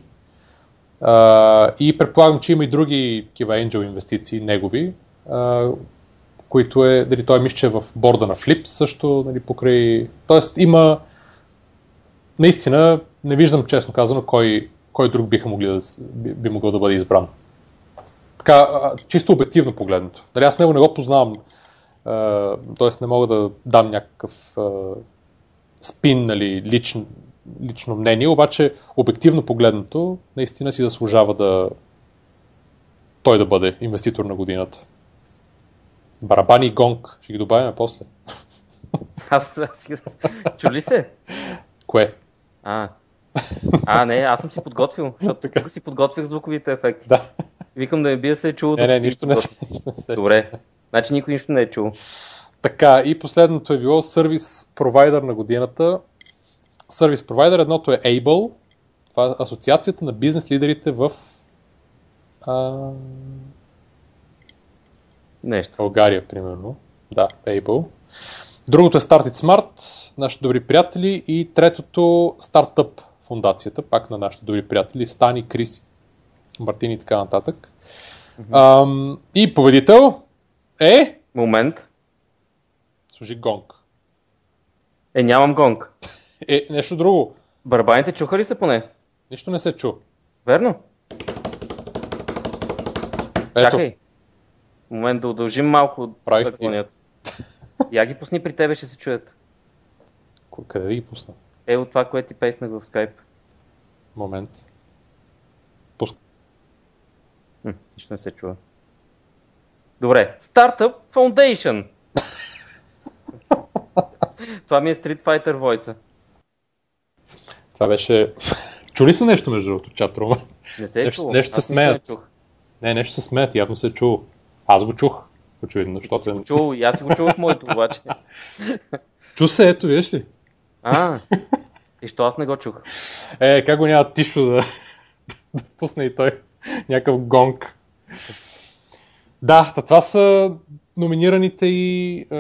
А, и предполагам, че има и други такива angel инвестиции, негови, а, които е, дали той мисля, че е в борда на Flips също, нали, покрай... Тоест има... Наистина, не виждам честно казано кой, кой друг биха могли да, би, би могъл да бъде избран. Така, чисто обективно погледнато. Дали аз него не го познавам, т.е. не мога да дам някакъв спин, нали, лично, лично мнение, обаче обективно погледнато, наистина си заслужава да той да бъде инвеститор на годината. Барабани и гонг, ще ги добавим после. Аз, аз, аз, чули се? Кое? А. а, не, аз съм си подготвил, защото Така. тук си подготвих звуковите ефекти. Да. Викам да не би да се е чуло. Не, докато не, си нищо не подготвил. се. нищо не се. Добре. Значи никой нищо не е чул. Така, и последното е било сервис провайдер на годината. Сервис провайдер едното е Able. Това е асоциацията на бизнес лидерите в а, Нещо. България, примерно. Да, Able. Другото е Start It Smart, нашите добри приятели. И третото Startup фундацията, пак на нашите добри приятели, Стани, Крис, Мартин и така нататък. Ам, и победител е... Момент. Служи гонг. Е, нямам гонг. Е, нещо друго. Барабаните чуха ли се поне? Нищо не се чу. Верно? Ето, Чакай. Момент да удължим малко Правих да ти. звънят. Я ги пусни при тебе, ще се чуят. Къде да ги пусна? Е, от това, което ти песнах в скайп. Момент. Пуск... Нищо не се чува. Добре. Startup Foundation. това ми е Street Fighter Voice. Това беше... Чули са нещо между другото, чатрума? Не се е Нещо- чуло. нещо се не смеят. чух. Не, нещо се смеят, явно се е чуло. Аз го чух, очевидно, Ти си защото... го чул, и аз си го в моето обаче. Чу се, ето, виж ли? А, и що аз не го чух? Е, как го няма Тишо да, да пусне и той някакъв гонг. Да, това са номинираните и е,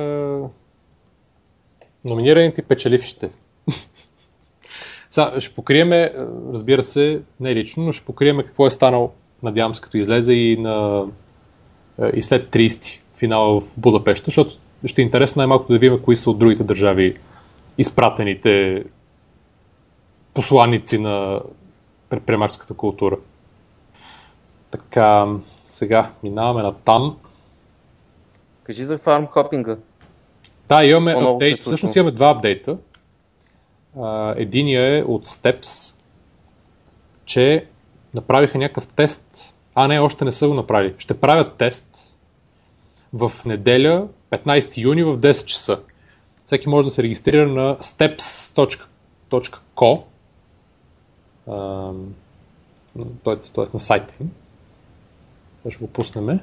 номинираните и печелившите. Сега ще покриеме, разбира се, не лично, но ще покриеме какво е станало, надявам се, като излезе и, на, е, и след 30 финала в Будапешта, защото ще е интересно най-малко да видим кои са от другите държави изпратените посланици на предприемаческата култура. Така, сега минаваме на там. Кажи за фарм хопинга. Да, имаме е апдейт. случило. Всъщност имаме два апдейта. Единия е от Steps, че направиха някакъв тест. А, не, още не са го направили. Ще правят тест в неделя, 15 юни в 10 часа. Всеки може да се регистрира на steps.co т.е. на сайта им. Ще го пуснем.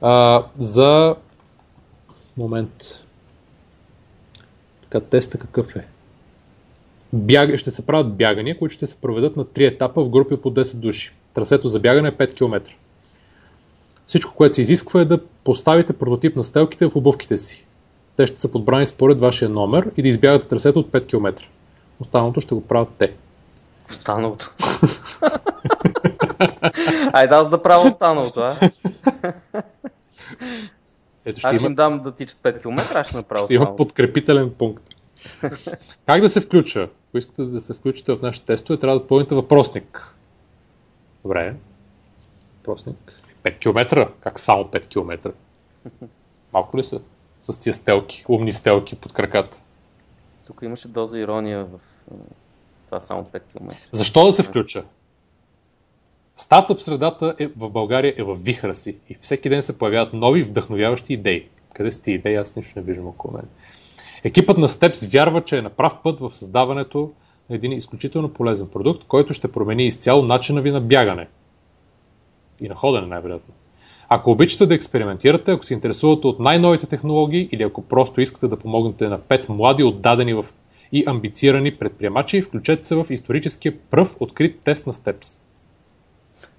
А, за момент. Така, теста какъв е? Бяг... Ще се правят бягания, които ще се проведат на 3 етапа в групи по 10 души. Трасето за бягане е 5 км. Всичко, което се изисква е да поставите прототип на стелките в обувките си. Те ще са подбрани според вашия номер и да избягате трасето от 5 км. Останалото ще го правят те. Останалото. Айде аз да правя останалото, а? Ето ще Аз ще има, им дам да тичат 5 км, аз ще направя ще има подкрепителен пункт. как да се включа? Ако искате да се включите в нашите тестове, трябва да попълните въпросник. Добре. Въпросник. 5 км? Как само 5 км? Малко ли са? С тия стелки, умни стелки под краката. Тук имаше доза ирония в това само 5 км. Защо да се включа? Стартъп средата е, в България е в вихра си и всеки ден се появяват нови вдъхновяващи идеи. Къде сте идеи? Аз нищо не виждам около мен. Екипът на Steps вярва, че е на прав път в създаването на един изключително полезен продукт, който ще промени изцяло начина ви на бягане. И на ходене, най-вероятно. Ако обичате да експериментирате, ако се интересувате от най-новите технологии или ако просто искате да помогнете на пет млади, отдадени в и амбицирани предприемачи, включете се в историческия пръв открит тест на Steps.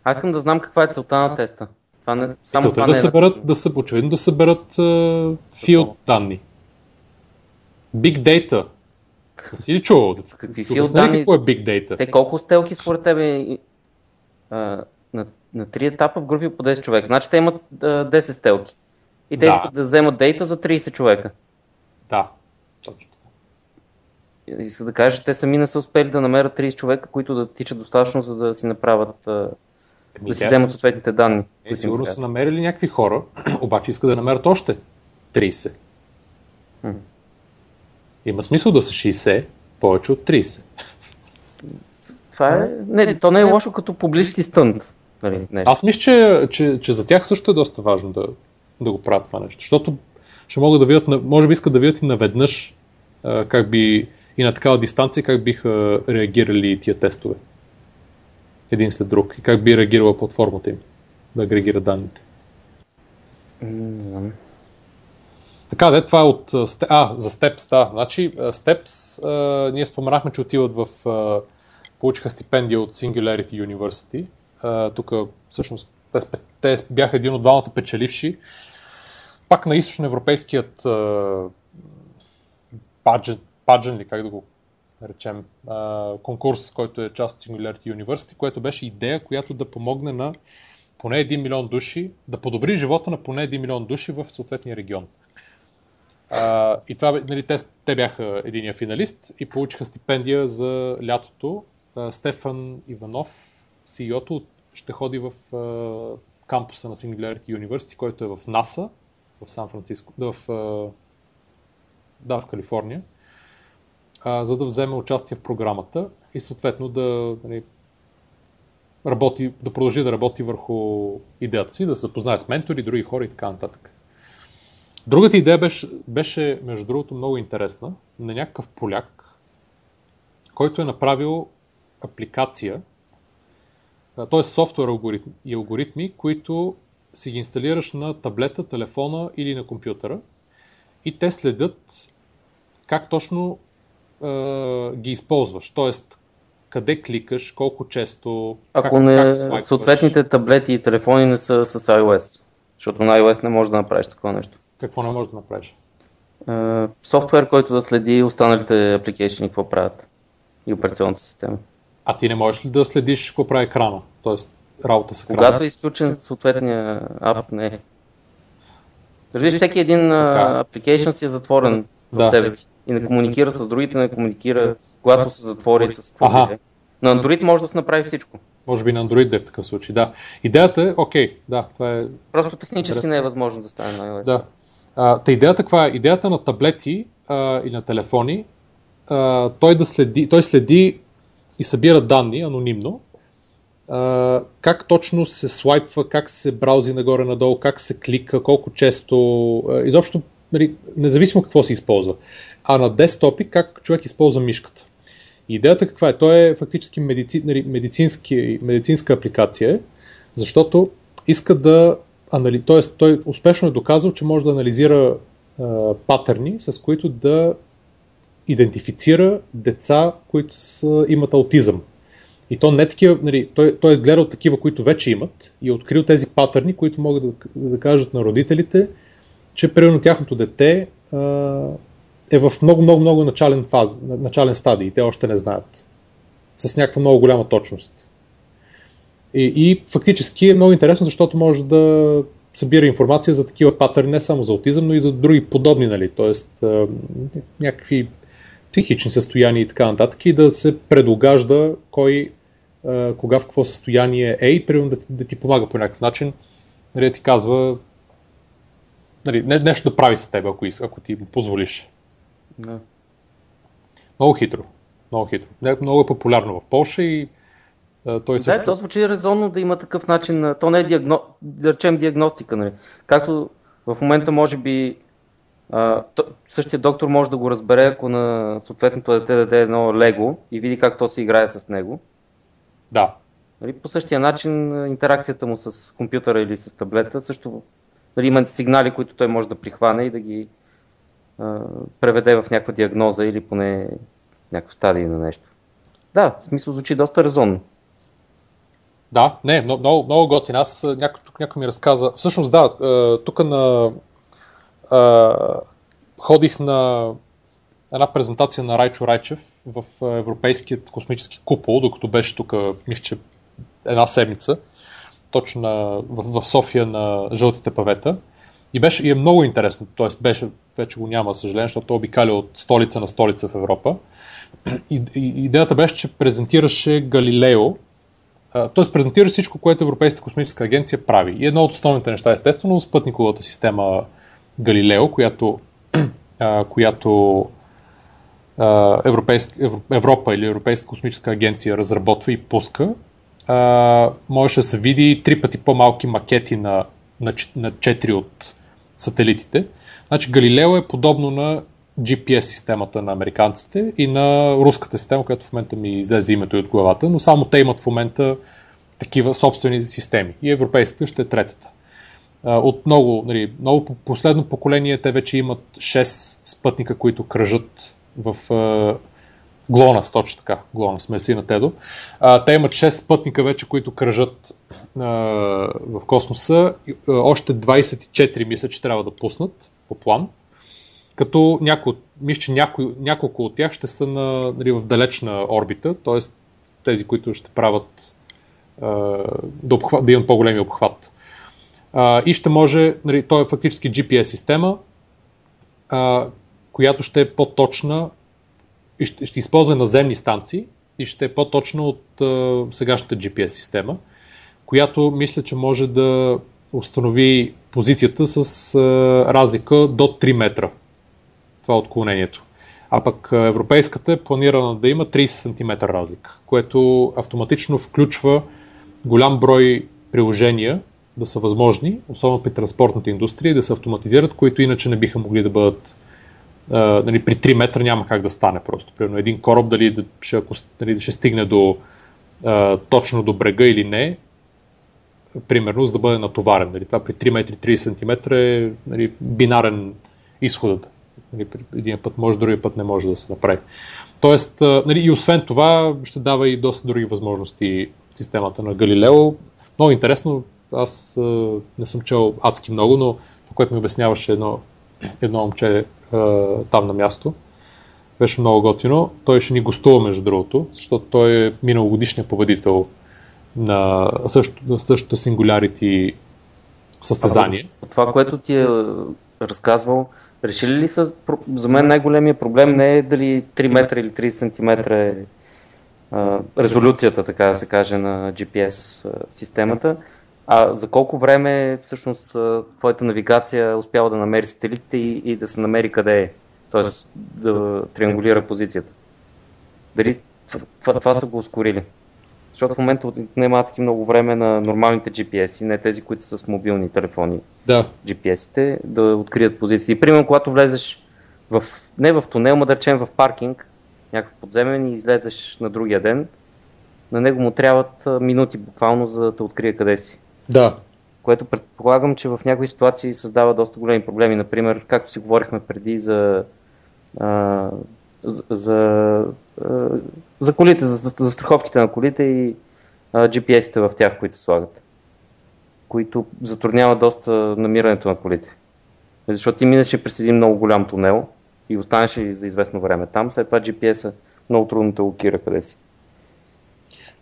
Аз искам да знам каква е целта на теста. Това не, само целта това е да не е съберат, да са, очевидно да съберат uh, филд данни. Big Data. Не си ли чувал? Какви ли данни? какво е Big Data? Те колко стелки според тебе а, на, на три етапа в групи по 10 човека? Значи те имат а, 10 стелки. И те Да. искат да вземат дейта за 30 човека. Да, точно така. И Иска да кажа, че те сами не са успели да намерят 30 човека, които да тичат достатъчно, за да си направят, да си вземат съответните данни. Е, сигурно са намерили някакви хора, обаче искат да намерят още 30. Мгм. Има смисъл да са 60, повече от 30. Това е... Не, то не е лошо като публисти стънт. Нали, нещо. Аз мисля, че, че, че за тях също е доста важно да, да го правят това нещо, защото ще могат да видят, може би искат да видят и наведнъж как би и на такава дистанция как биха реагирали тия тестове. Един след друг. И как би реагирала платформата им да агрегира данните. Знам. Така, де, това е от... а, за Steps, да. Значи, Steps, а, ние споменахме, че отиват в... А, получиха стипендия от Singularity University. Тук, всъщност, те, бяха един от двамата печеливши. Пак на източноевропейският паджен, паджен ли, как да го речем, конкурс, който е част от Singularity University, което беше идея, която да помогне на поне 1 милион души, да подобри живота на поне 1 милион души в съответния регион. И това, нали, те, те бяха единия финалист и получиха стипендия за лятото. Стефан Иванов, CEO-то, ще ходи в кампуса на Singularity University, който е в НАСА, в Сан Франциско, да, в, да, в Калифорния, а, за да вземе участие в програмата и съответно да нали, работи, да продължи да работи върху идеята си, да се запознае с ментори, други хора и така нататък. Другата идея беше, беше, между другото, много интересна, на някакъв поляк, който е направил апликация, т.е. софтуер и алгоритми, които си ги инсталираш на таблета, телефона или на компютъра и те следят как точно ги използваш. Тоест, къде кликаш, колко често, Ако как, не, как свайпваш. съответните таблети и телефони не са с iOS. Защото на iOS не можеш да направиш такова нещо. Какво не можеш да направиш? Е, софтуер, който да следи останалите апликейшни, какво правят. И операционната система. А ти не можеш ли да следиш какво прави екрана? Тоест, работа с екрана. Когато е изключен съответния ап, не. Виж, всеки един application си е затворен Да. в себе си. И не комуникира с другите, не комуникира, когато се затвори с Аха. каквото и да е. На Android може да се направи всичко. Може би на Android да е в такъв случай, да. Идеята е, окей, да, това е Просто технически Интересно. не е възможно да стане на iOS. Да. А, та идеята каква е? Идеята на таблети а, и на телефони, а, той, да следи, той следи и събира данни анонимно, а, как точно се слайпва, как се браузи нагоре-надолу, как се клика, колко често, а, изобщо, нали, независимо какво се използва. А на десктопи, как човек използва мишката. Идеята каква е? Той е фактически медици, нали, медицински, медицинска апликация, защото иска да анали... т.е. той успешно е доказал, че може да анализира а, патърни, с които да идентифицира деца, които са, имат аутизъм. И то не такива, нали, той, той е гледал такива, които вече имат и е открил тези патърни, които могат да, да кажат на родителите, че примерно тяхното дете а, е в много, много, много начален, фаз, начален стадий те още не знаят. С някаква много голяма точност. И, и фактически е много интересно, защото може да събира информация за такива патърни, не само за аутизъм, но и за други подобни, нали, т.е. някакви психични състояния и така нататък, и да се предогажда кой а, кога в какво състояние е и примерно да, да ти помага по някакъв начин, нали, ти казва нали, нещо да прави с теб, ако, ако ти позволиш. Да. Много хитро. Много хитро. Много е популярно в Польша и а, той също... Да, то звучи резонно да има такъв начин. То не е диагно... да речем диагностика. Нали. Както в момента може би а, то, същия доктор може да го разбере, ако на съответното дете даде едно лего и види как то се играе с него. Да. Нали, по същия начин интеракцията му с компютъра или с таблета също нали, има сигнали, които той може да прихване и да ги преведе в някаква диагноза или поне някаква стадия на нещо. Да, в смисъл звучи доста резонно. Да, не, много, много готин. Аз някой, тук някой ми разказа. Всъщност, да, тук на. А, ходих на една презентация на Райчо Райчев в Европейският космически купол, докато беше тук, мисля, че една седмица, точно в, в София на Жълтите павета. И, беше, и е много интересно, т.е. беше, вече го няма, съжаление, защото той обикаля от столица на столица в Европа. И, и, идеята беше, че презентираше Галилео, т.е. презентира всичко, което Европейската космическа агенция прави. И едно от основните неща, естествено, спътниковата система Галилео, която, която Европа или Европейска космическа агенция разработва и пуска, можеше да се види три пъти по-малки макети на, на, на 4 от сателитите. Значи Галилео е подобно на GPS системата на американците и на руската система, която в момента ми излезе името и от главата, но само те имат в момента такива собствени системи и европейската ще е третата. От много, нали, много последно поколение те вече имат 6 спътника, които кръжат в ГЛОНАС, точно така, ГЛОНАС, мерси на Тедо. те имат 6 спътника вече, които кръжат в космоса. Още 24 мисля, че трябва да пуснат по план като някои, мисля, че някои, няколко от тях ще са на, нали, в далечна орбита, т.е. тези, които ще правят да, обхват, да имат по-големи обхват. А, и ще може, нали, то е фактически GPS система, а, която ще е по-точна ще, ще използва наземни станции и ще е по-точна от а, сегашната GPS система, която мисля, че може да установи позицията с а, разлика до 3 метра това е отклонението. А пък европейската е планирана да има 30 см разлика, което автоматично включва голям брой приложения да са възможни, особено при транспортната индустрия, да се автоматизират, които иначе не биха могли да бъдат а, нали, при 3 метра няма как да стане просто. Примерно един кораб дали да, ще, ако, дали ще стигне до, а, точно до брега или не, примерно за да бъде натоварен. Нали, това при 3 метри 30 см е нали, бинарен изходът. Нали, един път може, другия път не може да се направи. Тоест, нали, и освен това, ще дава и доста други възможности системата на Галилео. Много интересно, аз не съм чел адски много, но това, което ми обясняваше едно, едно момче там на място, беше много готино. Той ще ни гостува, между другото, защото той е миналогодишният победител на същото, същото Singularity състезание. Това, което ти е разказвал, Решили ли са, за мен най-големия проблем не е дали 3 метра или 30 см е а, резолюцията, така да се каже, на GPS системата, а за колко време всъщност твоята навигация успява да намери сателитите и, и да се намери къде е, т.е. да триангулира позицията. Дали това, това са го ускорили? Защото в момента отнема адски много време на нормалните GPS-и, не тези, които са с мобилни телефони. Да. GPS-ите, да открият позиции. Примерно, когато влезеш в, не в тунел, но да речем в паркинг, някакъв подземен и излезеш на другия ден, на него му трябват минути буквално, за да те открие къде си. Да. Което предполагам, че в някои ситуации създава доста големи проблеми. Например, както си говорихме преди за, а, за, за за колите, за, за страховките на колите и GPS-ите в тях, които се слагат, които затрудняват доста намирането на колите. Защото ти минеше през един много голям тунел и останеш за известно време там, след това GPS-а много трудно те локира къде си.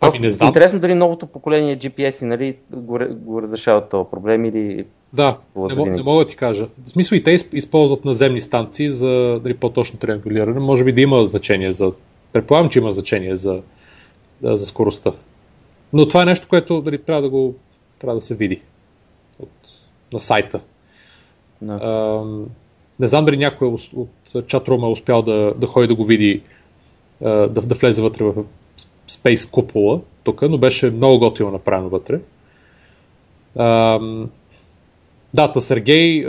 Ами не знам. Интересно дали новото поколение GPS нали, го, го разрешават този проблем или да, не, не мога да ти кажа. В смисъл и те използват наземни станции за дали, по-точно триангулиране. Може би да има значение за Предполагам, че има значение за, за скоростта. Но това е нещо, което дали, трябва, да го, трябва да се види от, на сайта. Да. А, не знам дали някой от, от чатрума е успял да, да ходи да го види, да, да влезе вътре в Space купола тук, но беше много готино направено вътре. А, да, та Сергей,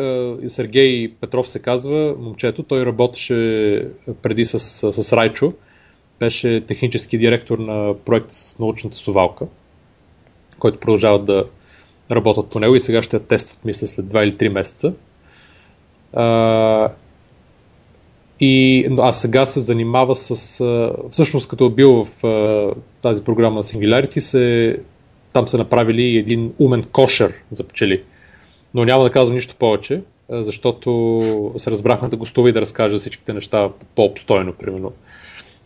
Сергей Петров се казва, момчето, той работеше преди с, с Райчо, беше технически директор на проекта с научната сувалка, който продължават да работят по него и сега ще я тестват, мисля, след 2 или 3 месеца. И, а сега се занимава с... Всъщност, като е бил в тази програма на Singularity, се, там са направили един умен кошер за пчели. Но няма да казвам нищо повече, защото се разбрахме да гостува и да разкажа всичките неща по-обстойно, примерно.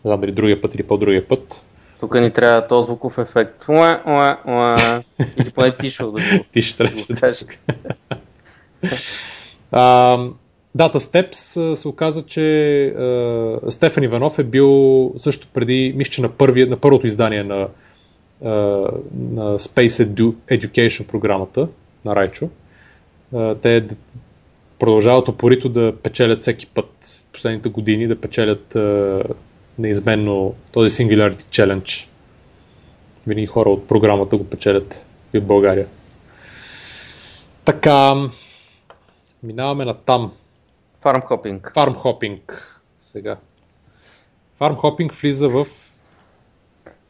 Не знам дали другия път или по-другия път. Тук ни трябва този звуков ефект. Уа, уа, уа. Или поне тишо да го, Ти ще да кажеш. Data Steps се оказа, че а, Стефан Иванов е бил също преди, мисля, че на, първи, на първото издание на, а, на Space Edu, Education програмата на Райчо. А, те продължават опорито да печелят всеки път последните години, да печелят а, неизменно този Singularity Challenge. Винаги хора от програмата го печелят и от България. Така, минаваме на там. Фарм хопинг. Farm hopping. Сега. Hopping влиза в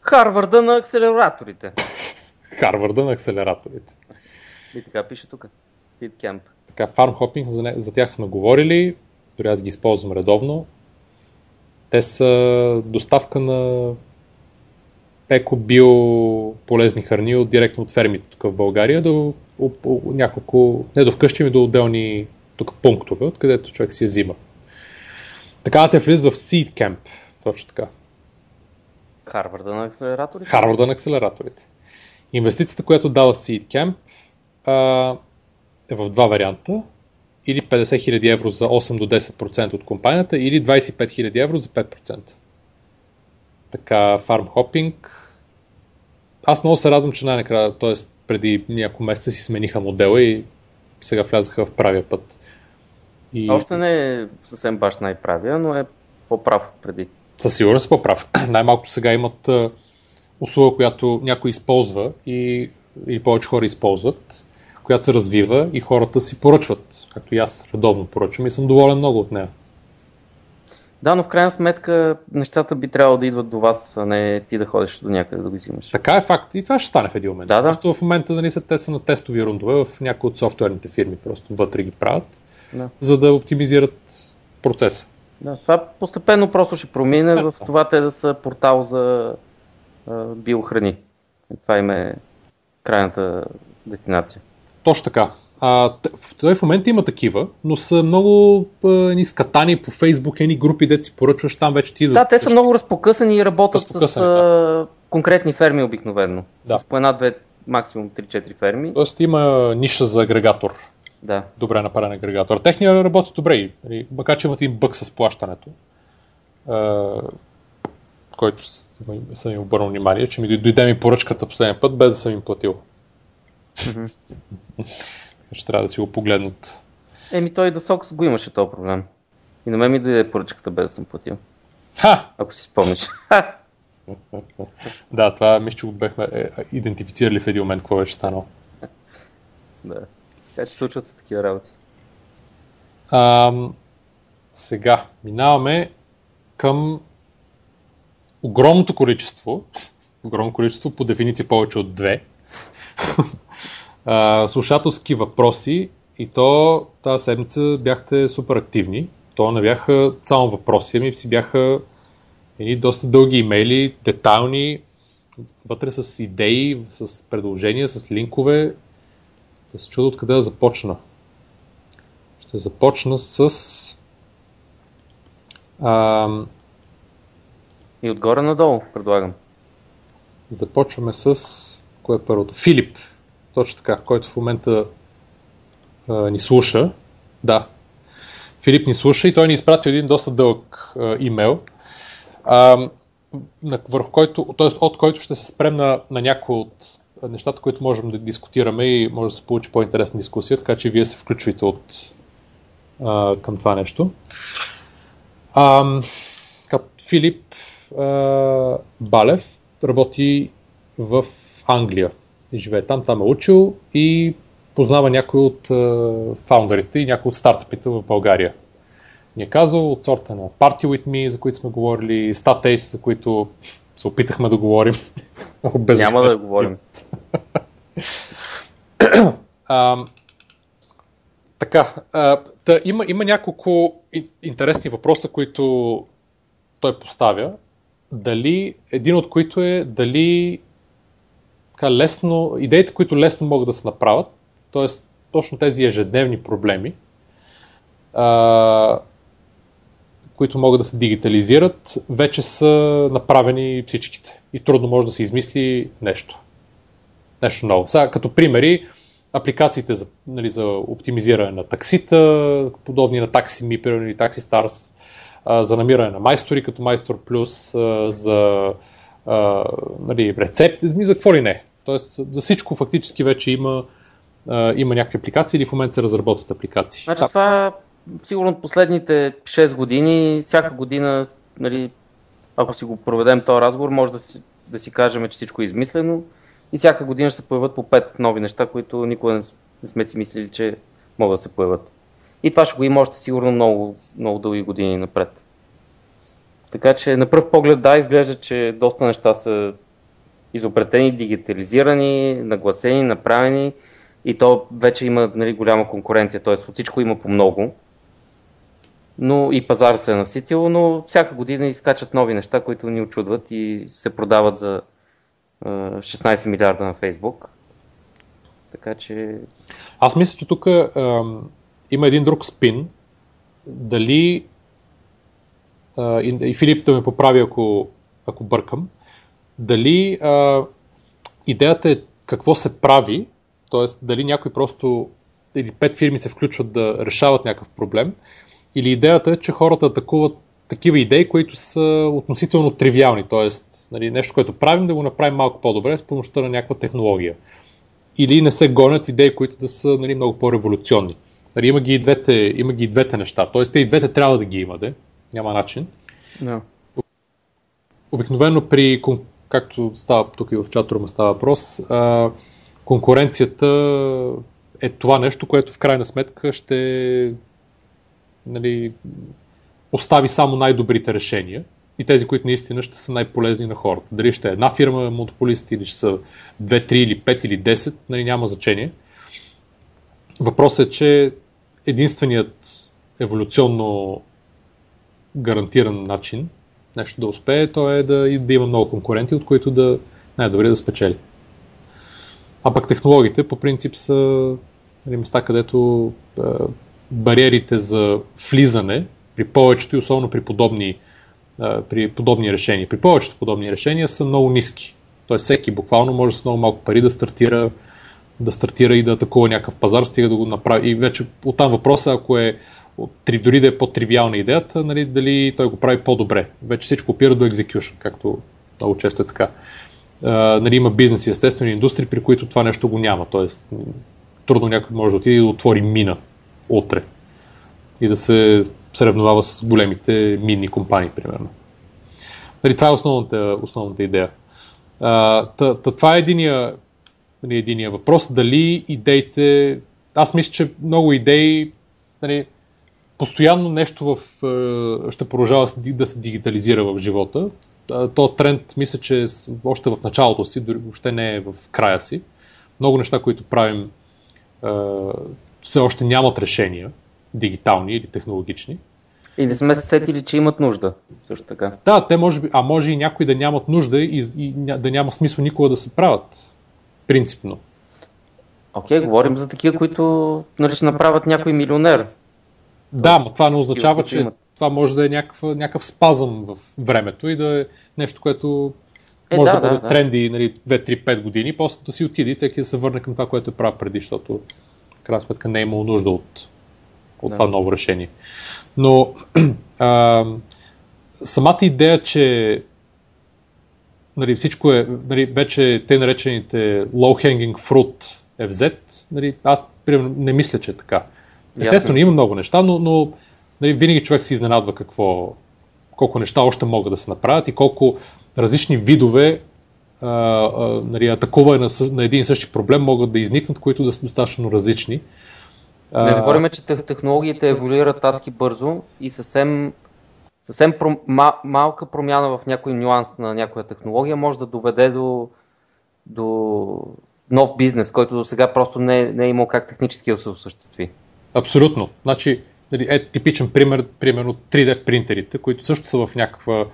Харварда на акселераторите. Харварда на акселераторите. И така пише тук. Seed Camp. Така, hopping, за, не, за тях сме говорили, дори аз ги използвам редовно. Те са доставка на еко-био полезни храни от, директно от фермите тук в България до няколко, не до вкъщи, ми до отделни тук пунктове, откъдето човек си я взима. Така те влизат в Seed Camp, точно така. Харварда на акселераторите. Харварда на акселераторите. Инвестицията, която дава Seed Camp, а, е в два варианта. Или 50 000 евро за 8 до 10% от компанията, или 25 000 евро за 5%. Така, фарм хопинг. Аз много се радвам, че най-накрая, т.е. преди няколко месеца си смениха модела и сега влязаха в правия път. И Още не е съвсем баш най-правия, но е по-прав преди. със сигурност е по-прав. Най-малкото сега имат услуга, която някой използва и, и повече хора използват, която се развива и хората си поръчват, както и аз редовно поръчвам и съм доволен много от нея. Да, но в крайна сметка нещата би трябвало да идват до вас, а не ти да ходиш до някъде да го взимаш. Така е факт и това ще стане в един момент. Да, да. Просто в момента да ни са те са на тестови рундове в някои от софтуерните фирми, просто вътре ги правят, Да. за да оптимизират процеса. Да, това постепенно просто ще промине в Постепенно. това те да са портал за а, биохрани. Това им е крайната дестинация. Точно така. А, в- в момента има такива, но са много ни скатани по Фейсбук, едни групи, де си поръчваш, там вече ти Да, те са много разпокъсани и работят с Разпокъсани, а, конкретни ферми обикновено. Да. С по една-две, максимум 3-4 ферми. Тоест има ниша за агрегатор. Да. Добре направен агрегатор. Техния работи добре, нали, макар че имат един бък с плащането, който съм им обърнал внимание, че ми дойде ми поръчката последния път, без да съм им платил. Ще трябва да си го погледнат. Еми той да Сокс го имаше този проблем. И на мен ми дойде поръчката без да съм платил. Ха! Ако си спомниш. Да, това мисля, че го бехме е, идентифицирали в един момент, какво беше станало. да. Така че случват се такива работи. Ам, сега, минаваме към огромното количество, огромно количество, по дефиниция повече от две, а, слушателски въпроси и то тази седмица бяхте супер активни. То не бяха само въпроси, ами си бяха едни доста дълги имейли, детайлни, вътре с идеи, с предложения, с линкове. Да се чуда откъде да започна. Ще започна с... Ам, И отгоре надолу, предлагам. започваме с... Кое е първото? Филип. Точно така, който в момента а, ни слуша. Да. Филип ни слуша и той ни изпрати един доста дълъг а, имейл. А, върху който, т.е. от който ще се спрем на, на някои от нещата, които можем да дискутираме и може да се получи по-интересна дискусия, така че вие се включвайте от, а, към това нещо. А, Филип а, Балев работи в Англия и живее там, там е учил и познава някои от а, фаундерите и някои от стартъпите в България. Ни е казал от сорта на Party With Me, за които сме говорили, Statace, за които се опитахме да говорим. Няма да говорим. а, така, а, да, има, има няколко интересни въпроса, които той поставя. Дали, един от които е дали така, лесно, идеите, които лесно могат да се направят, т.е. точно тези ежедневни проблеми, а, които могат да се дигитализират, вече са направени всичките. И трудно може да се измисли нещо. Нещо ново. Сега, като примери, апликациите за, нали, за оптимизиране на таксита, подобни на Taxi Me, или Taxi Stars, за намиране на майстори, като Майстор Плюс, за нали, рецепти, за какво ли не. Тоест, за всичко фактически вече има, има някакви апликации или в момента се разработват апликации. Значи това сигурно последните 6 години, всяка година, нали, ако си го проведем този разговор, може да си, да си кажем, че всичко е измислено и всяка година ще се появят по 5 нови неща, които никога не, не сме си мислили, че могат да се появят. И това ще го има още сигурно много, много дълги години напред. Така че на пръв поглед да, изглежда, че доста неща са изобретени, дигитализирани, нагласени, направени и то вече има нали, голяма конкуренция, т.е. от всичко има по много. Но и пазар се е наситил, но всяка година изкачат нови неща, които ни очудват и се продават за 16 милиарда на Фейсбук. Така че... Аз мисля, че тук има един друг спин. Дали а, и, Филип да ме поправи, ако, ако бъркам, дали а, идеята е какво се прави, т.е. дали някой просто или пет фирми се включват да решават някакъв проблем, или идеята е, че хората атакуват такива идеи, които са относително тривиални, т.е. Нали, нещо, което правим, да го направим малко по-добре с помощта на някаква технология. Или не се гонят идеи, които да са нали, много по-революционни. Нали, има, ги и двете, има ги и двете неща. Т.е. те и двете трябва да ги има, де? няма начин. No. Обикновено при, както става тук и в чатрума става въпрос, а, конкуренцията е това нещо, което в крайна сметка ще нали, остави само най-добрите решения и тези, които наистина ще са най-полезни на хората. Дали ще е една фирма монополист или ще са 2, 3 или 5 или 10, нали, няма значение. Въпросът е, че единственият еволюционно гарантиран начин нещо да успее, то е да, да има много конкуренти, от които да най-добре да спечели. А пък технологиите по принцип са нали, места, където е, бариерите за влизане при повечето и особено при подобни, при подобни решения. При повечето подобни решения са много ниски. Тоест всеки буквално може с много малко пари да стартира, да стартира и да атакува някакъв пазар, стига да го направи. И вече оттам въпроса, ако е дори да е по-тривиална идеята, нали, дали той го прави по-добре. Вече всичко опира до execution, както много често е така. А, нали, има бизнеси, естествено, индустрии, при които това нещо го няма. Тоест, трудно някой може да отиде и да отвори мина утре и да се съревновава с големите минни компании, примерно. Нали, това е основната, основната идея. А, та, та, това е единия, нали, единия въпрос. Дали идеите... Аз мисля, че много идеи нали, постоянно нещо в, е, ще продължава да се дигитализира в живота. То тренд, мисля, че още в началото си, дори въобще не е в края си. Много неща, които правим, е, все още нямат решения, дигитални или технологични. И не сме се сетили, че имат нужда, също така. Да, те може би, а може и някои да нямат нужда и, и да няма смисъл никога да се правят. Принципно. Окей, okay, говорим за такива, които нали, ще направят някой милионер. Да, но това не означава, че имат. това може да е някакъв, някакъв спазъм в времето и да е нещо, което е, може да, да бъде да, тренди нали, 2-3-5 години, после да си отиде и всеки да се върне към това, което е правил преди, защото крайна сметка не е имало нужда от, от да. това ново решение. Но а, самата идея, че нали, всичко е, нали, вече те наречените low-hanging fruit е взет, нали, аз примерно, не мисля, че е така. Естествено, има много неща, но, но нали, винаги човек се изненадва какво, колко неща още могат да се направят и колко различни видове а, а, нали, атакуване на, на един и същи проблем могат да изникнат, които да са достатъчно различни. Не говорим, че технологиите еволюират адски бързо и съвсем, съвсем про, ма, малка промяна в някой нюанс на някоя технология може да доведе до, до нов бизнес, който до сега просто не, не е имал как технически да се осъществи. Абсолютно. Значи, нали, е типичен пример, примерно 3D принтерите, които също са в някаква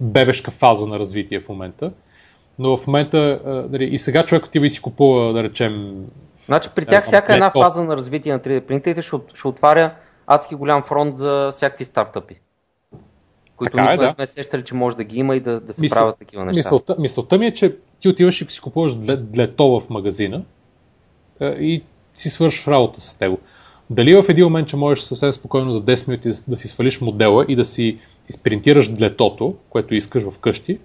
бебешка фаза на развитие в момента. Но в момента, нали, и сега човек отива и си купува, да речем, Значи при тях всяка една фаза на развитие на 3D принтерите ще, ще отваря адски голям фронт за всякакви стартъпи. Които никога е, да. не сме сещали, че може да ги има и да, да се Мисъл, правят такива неща. Мисълта, мисълта ми е, че ти отиваш и си купуваш длето в магазина и си свършиш работа с него. Дали в един момент, че можеш съвсем спокойно за 10 минути да си свалиш модела и да си изпринтираш длетото, което искаш вкъщи,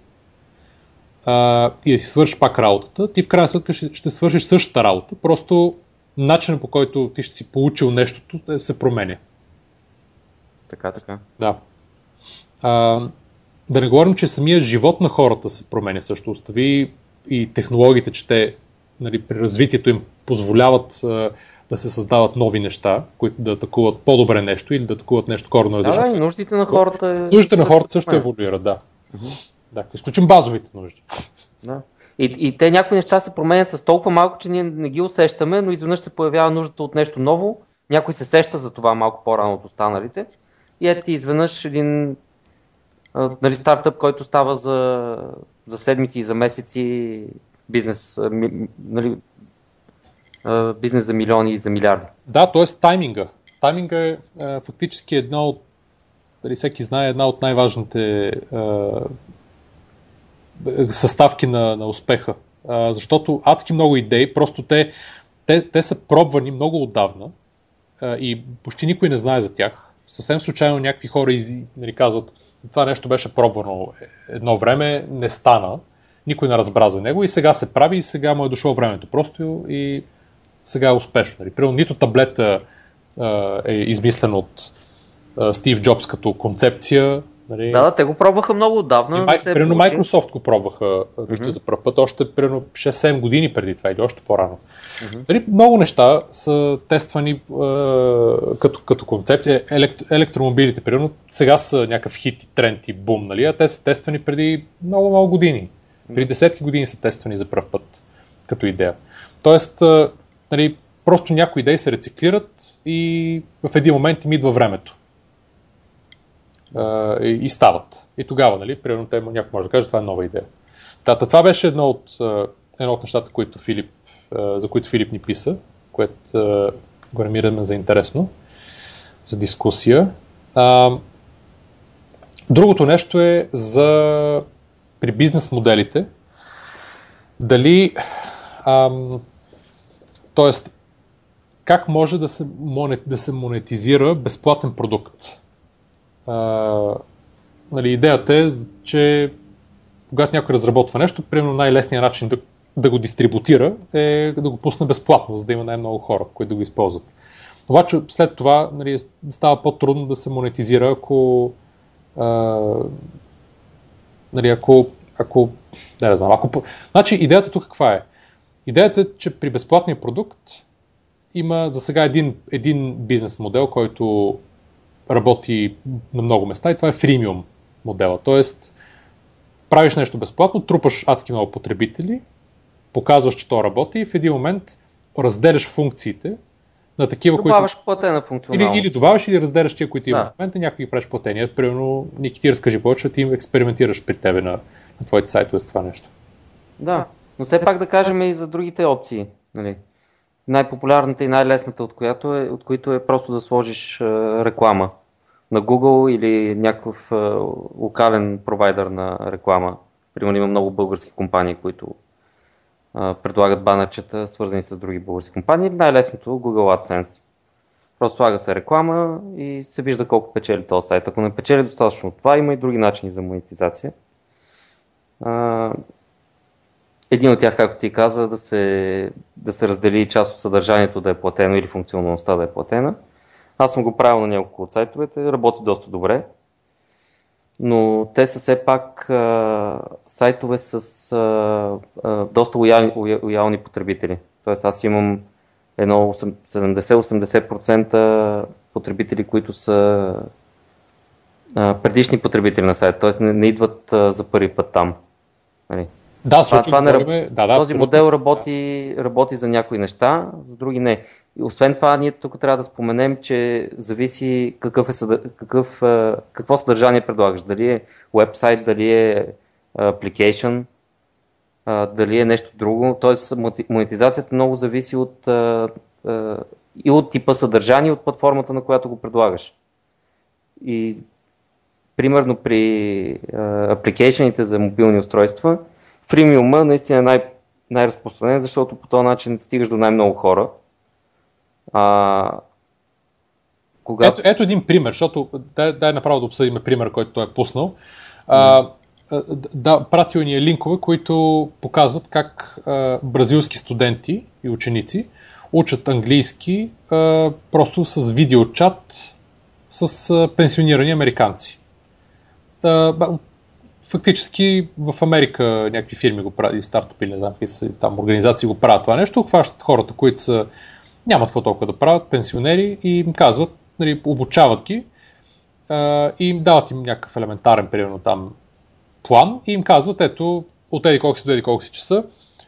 а, и да си свършиш пак работата, ти в крайна сметка ще, ще свършиш същата работа, просто начинът по който ти ще си получил нещото е, се променя. Така, така. Да. А, да не говорим, че самия живот на хората се променя също. Остави и технологиите, че те нали, при развитието им позволяват а, да се създават нови неща, които да атакуват по-добре нещо или да атакуват нещо коренно различно. Да, да, и нуждите на хората. Нуждите на хората също еволюират, да. Uh-huh. Да, изключим базовите нужди. Да. И, и те някои неща се променят с толкова малко, че ние не ги усещаме, но изведнъж се появява нуждата от нещо ново. Някой се сеща за това малко по-рано от останалите. И ето ти изведнъж един а, нали, стартъп, който става за, за седмици и за месеци бизнес, ми, нали, а, бизнес за милиони и за милиарди. Да, т.е. тайминга. Тайминга е, е фактически една от, дали всеки знае, една от най-важните е, съставки на, на успеха. А, защото адски много идеи, просто те, те, те са пробвани много отдавна а, и почти никой не знае за тях. Съвсем случайно някакви хора из, нали, казват, това нещо беше пробвано едно време, не стана, никой не разбра за него и сега се прави и сега му е дошло времето просто и сега е успешно. Нали. Примерно нито таблета а, е измислен от Стив Джобс като концепция, Нали... Да, да, те го пробваха много отдавна. Май, се примерно получи. Microsoft го пробваха mm-hmm. за първ път, още примерно 6-7 години преди това или още по-рано. Mm-hmm. Нали, много неща са тествани е, като, като концепция. Елект, електромобилите, примерно, сега са някакъв хит и тренд и бум, нали? а те са тествани преди много, много години. Преди десетки години са тествани за първ път като идея. Тоест, е, нали, просто някои идеи се рециклират и в един момент им идва времето и, стават. И тогава, нали, примерно, те, някой може да каже, това е нова идея. Тата, това беше едно от, едно от нещата, които Филип, за които Филип ни писа, което го намираме за интересно, за дискусия. Другото нещо е за при бизнес моделите. Дали, т.е. как може да се, да се монетизира безплатен продукт? А, нали, идеята е, че когато някой разработва нещо, примерно най-лесният начин да, да го дистрибутира е да го пусне безплатно, за да има най-много хора, които да го използват. Обаче след това нали, става по-трудно да се монетизира, ако, а, нали, ако, ако, не, не знам, ако... Значи идеята тук каква е? Идеята е, че при безплатния продукт има за сега един, един бизнес модел, който работи на много места и това е фримиум модела. Тоест, правиш нещо безплатно, трупаш адски много потребители, показваш, че то работи и в един момент разделяш функциите на такива, добавяш които... платена функционалност. Или, или добавяш или разделяш тия, които има да. в момента, някой ги правиш платени. Примерно, Ники, ти разкажи повече, ти им експериментираш при тебе на, на твоите сайтове с това нещо. Да, но все пак да кажем и за другите опции. Нали? Най-популярната и най-лесната от, която е, от които е просто да сложиш е, реклама на Google или някакъв е, локален провайдер на реклама. Примерно има много български компании, които е, предлагат банерчета, свързани с други български компании. Най-лесното Google AdSense. Просто слага се реклама и се вижда колко печели този сайт. Ако не печели достатъчно от това, има и други начини за монетизация. Един от тях, както ти каза, да се, да се раздели част от съдържанието да е платено или функционалността да е платена. Аз съм го правил на няколко от сайтовете, работи доста добре, но те са все пак а, сайтове с а, а, доста лоялни, лоялни потребители. Тоест аз имам едно 70-80% потребители, които са а, предишни потребители на сайта, т.е. Не, не идват а, за първи път там. Нали? Да, това, това не, говорим, да, да, този модел работи, работи за някои неща, за други не. И освен това, ние тук трябва да споменем, че зависи какъв е какъв, какво съдържание предлагаш. Дали е вебсайт, дали е application, дали е нещо друго. Тоест, монетизацията много зависи от, и от типа съдържание, от платформата, на която го предлагаш. И примерно при апликейшените за мобилни устройства, фримиума наистина е най- най-разпространен, защото по този начин стигаш до най-много хора. А, когато... ето, ето един пример, защото дай, дай направо да обсъдим пример, който той е пуснал. А, да, пратил ни е линкове, които показват как а, бразилски студенти и ученици учат английски а, просто с видеочат с а, пенсионирани американци. А, фактически в Америка някакви фирми го правят, стартъпи, не знам са там организации го правят това нещо, хващат хората, които са, нямат какво толкова да правят, пенсионери и им казват, нали, обучават ги а, и им дават им някакъв елементарен, примерно там, план и им казват, ето, от еди колко си до еди колко си часа,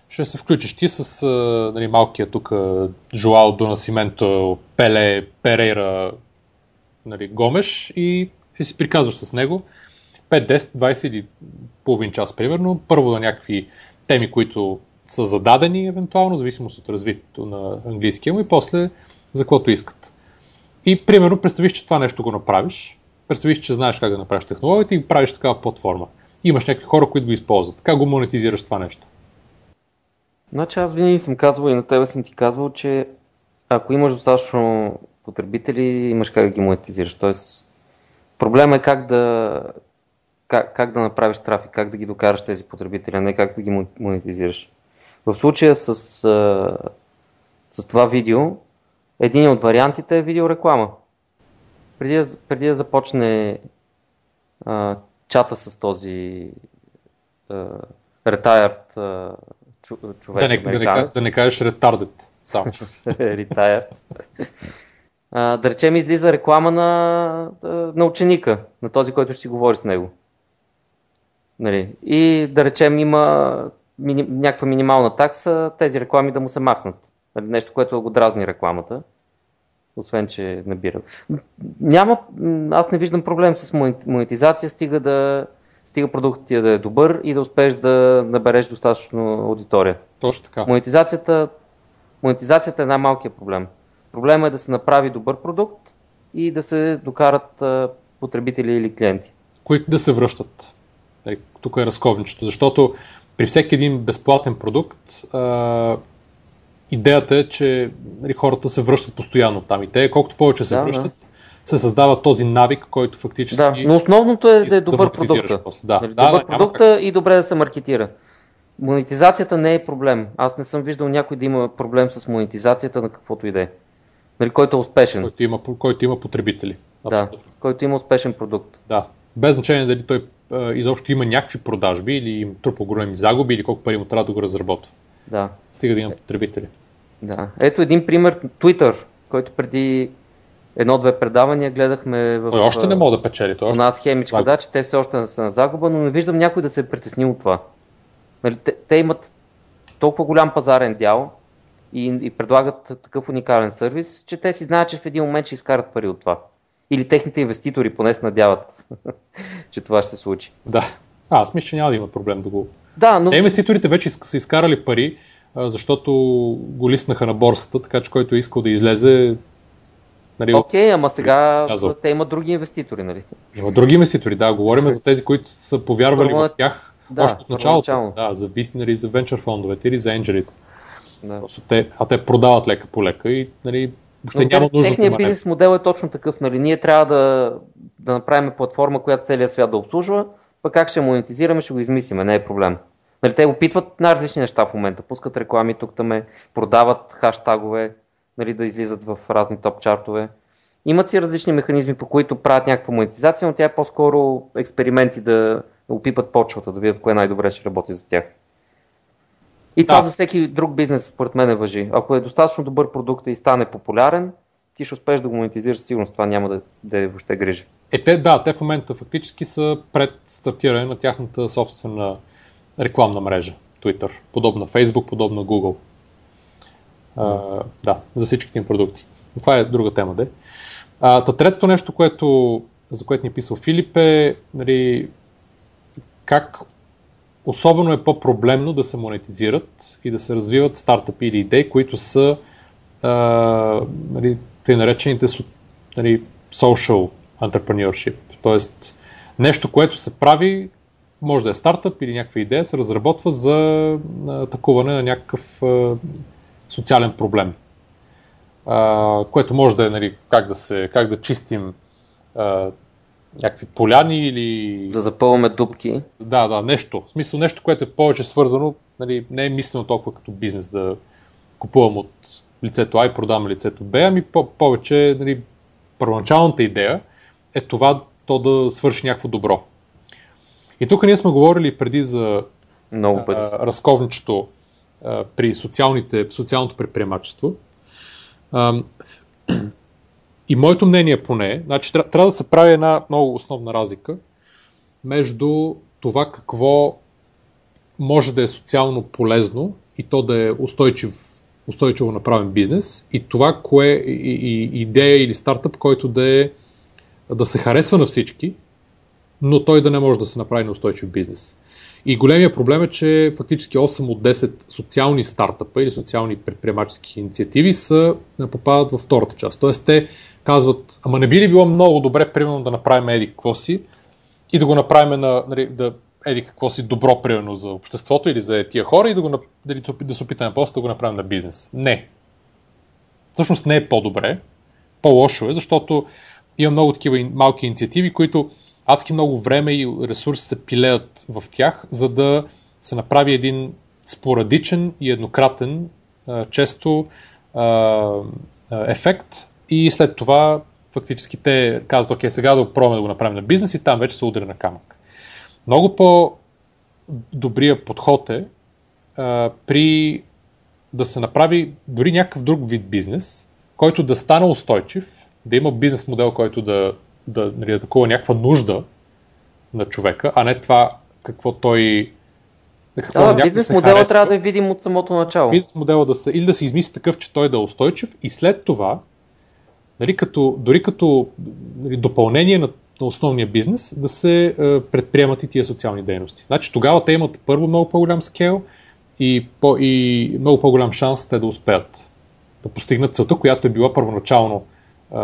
ще се включиш ти с а, нали, малкия тук Жуал до Насименто, Пеле, Перейра, нали, Гомеш и ще си приказваш с него 5, 10, 20 или половин час, примерно. Първо на някакви теми, които са зададени, евентуално, в зависимост от развитието на английския му и после за каквото искат. И, примерно, представиш, че това нещо го направиш, представиш, че знаеш как да направиш технологията и правиш такава платформа. Имаш някакви хора, които го използват. Как го монетизираш това нещо? Значи аз винаги съм казвал и на тебе съм ти казвал, че ако имаш достатъчно потребители, имаш как да ги монетизираш. Тоест, проблема е как да, как, как да направиш трафик, как да ги докараш тези потребители, а не как да ги монетизираш. В случая с, с това видео, един от вариантите е видеореклама. Преди преди да започне а, чата с този а, retired а, човек. Да не, да, не, да не кажеш retarded само. retired. А, да речем излиза реклама на, на ученика, на този, който ще си говори с него. Нали, и да речем има мини, някаква минимална такса, тези реклами да му се махнат. Нали, нещо, което го дразни рекламата. Освен, че набира. Няма, аз не виждам проблем с монетизация, стига да стига продуктът ти да е добър и да успееш да набереш достатъчно аудитория. Точно така. Монетизацията, монетизацията е най-малкият проблем. Проблема е да се направи добър продукт и да се докарат потребители или клиенти. Които да се връщат. Тук е разковничето, защото при всеки един безплатен продукт а, идеята е, че нали, хората се връщат постоянно там и те колкото повече се да, връщат, да. се създава този навик, който фактически... Да, но основното е да е добър да продукт. Да, нали, да, добър да, продукта и добре да се маркетира. Монетизацията не е проблем. Аз не съм виждал някой да има проблем с монетизацията на каквото и да е. Нали, който е успешен. Който има, който има потребители. Абсолютно. Да, който има успешен продукт. Да. Без значение дали той изобщо има някакви продажби или им трупа големи загуби или колко пари му трябва да го разработва. Да. Стига да има потребители. Да. Ето един пример, Twitter, който преди едно-две предавания гледахме в... Той още не мога да печели. Той още... нас хемичка, да, че те все още не са на загуба, но не виждам някой да се е притеснил от това. Нали, те, те имат толкова голям пазарен дял и, и предлагат такъв уникален сервис, че те си знаят, че в един момент ще изкарат пари от това. Или техните инвеститори поне се надяват, че това ще се случи. Да, а, аз мисля, че няма да има проблем да го... Да, но... Те инвеститорите вече са изкарали пари, защото го листнаха на борсата, така че който е искал да излезе... Нали, Окей, okay, ама сега те имат други инвеститори, нали? Има други инвеститори, да. Говорим за тези, които са повярвали в тях да, още от началото. Да, за нали, за венчър фондовете или за енджелите. Да. Те, а те продават лека по лека и нали, въобще няма нужда. Техният бизнес модел е точно такъв. Нали? Ние трябва да, да направим платформа, която целият свят да обслужва, пък как ще монетизираме, ще го измислиме, не е проблем. Нали, те опитват най-различни неща в момента. Пускат реклами тук там, продават хаштагове, нали, да излизат в разни топ чартове. Имат си различни механизми, по които правят някаква монетизация, но тя е по-скоро експерименти да опипат почвата, да видят кое най-добре ще работи за тях. И това да. за всеки друг бизнес, според мен, е въжи. Ако е достатъчно добър продукт и стане популярен, ти ще успееш да го монетизираш, сигурно това няма да, да е въобще грижи. Е, те, да, те в момента фактически са пред стартиране на тяхната собствена рекламна мрежа, Twitter, подобна Facebook, подобна Google. А, да, за всичките им продукти. Това е друга тема, де. А, та третото нещо, което, за което ни е писал Филип е нали, как особено е по-проблемно да се монетизират и да се развиват стартъпи или идеи, които са а, нали, при наречените нали, social entrepreneurship. Тоест нещо, което се прави, може да е стартъп или някаква идея, се разработва за атакуване на някакъв а, социален проблем. А, което може да е нали, как, да се, как да чистим а, някакви поляни или... Да запълваме дупки. Да, да, нещо. В смисъл нещо, което е повече свързано, нали, не е мислено толкова като бизнес да купувам от лицето А и продавам лицето Б, ами по- повече нали, първоначалната идея е това то да свърши някакво добро. И тук ние сме говорили преди за Много пъти. А, разковничето а, при социалните, социалното предприемачество. А, и моето мнение поне, значи трябва да се прави една много основна разлика между това какво може да е социално полезно и то да е устойчив, устойчиво направен бизнес и това, кое и, идея или стартъп, който да е да се харесва на всички, но той да не може да се направи на устойчив бизнес. И големия проблем е, че фактически 8 от 10 социални стартъпа или социални предприемачески инициативи са, попадат във втората част. Тоест те казват, ама не би ли било много добре, примерно, да направим еди какво си и да го направим на, нали, да, еди какво си добро, примерно, за обществото или за тия хора и да, го, дали, да се опитаме после да го направим на бизнес. Не. Всъщност не е по-добре. По-лошо е, защото има много такива малки инициативи, които адски много време и ресурси се пилеят в тях, за да се направи един спорадичен и еднократен, често ефект, и след това фактически те казват, окей, сега да пробваме да го направим на бизнес и там вече се удари на камък. Много по-добрия подход е а, при да се направи дори някакъв друг вид бизнес, който да стане устойчив, да има бизнес модел, който да, да, нали, да такова някаква нужда на човека, а не това какво той какво да, бизнес модела трябва да е видим от самото начало. Бизнес модела да се, или да се измисли такъв, че той да е устойчив и след това нали, като, дори като нали, допълнение на, на основния бизнес, да се е, предприемат и тия социални дейности. Значи тогава те имат първо много по-голям скел и, по, и много по-голям шанс те да успеят да постигнат целта, която е била първоначално е,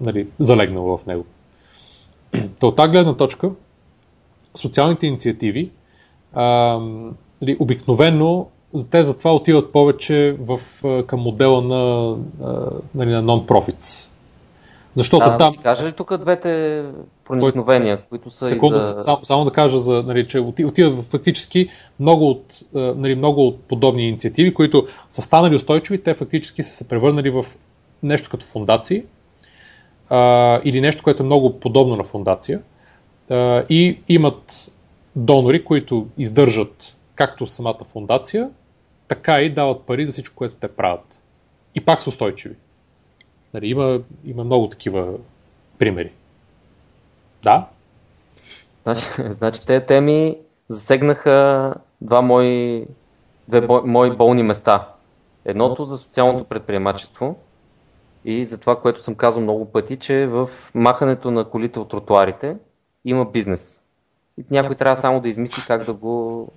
нали, залегнала в него. То от тази гледна точка, социалните инициативи е, нали, обикновено те затова отиват повече в, към модела на, нали, на non-profits. Защото да, там... си кажа ли тук двете проникновения, Кой... които са Секунда, за... само, само да кажа, за, нали, че отиват фактически много от, нали, много от подобни инициативи, които са станали устойчиви, те фактически са се превърнали в нещо като фундации а, или нещо, което е много подобно на фундация а, и имат донори, които издържат както самата фундация, така и дават пари за всичко, което те правят. И пак са устойчиви. Нали, има, има много такива примери. Да? Значи, значи тези теми засегнаха два мои, две мои болни места. Едното за социалното предприемачество и за това, което съм казал много пъти, че в махането на колите от тротуарите има бизнес. И някой трябва само да измисли как да го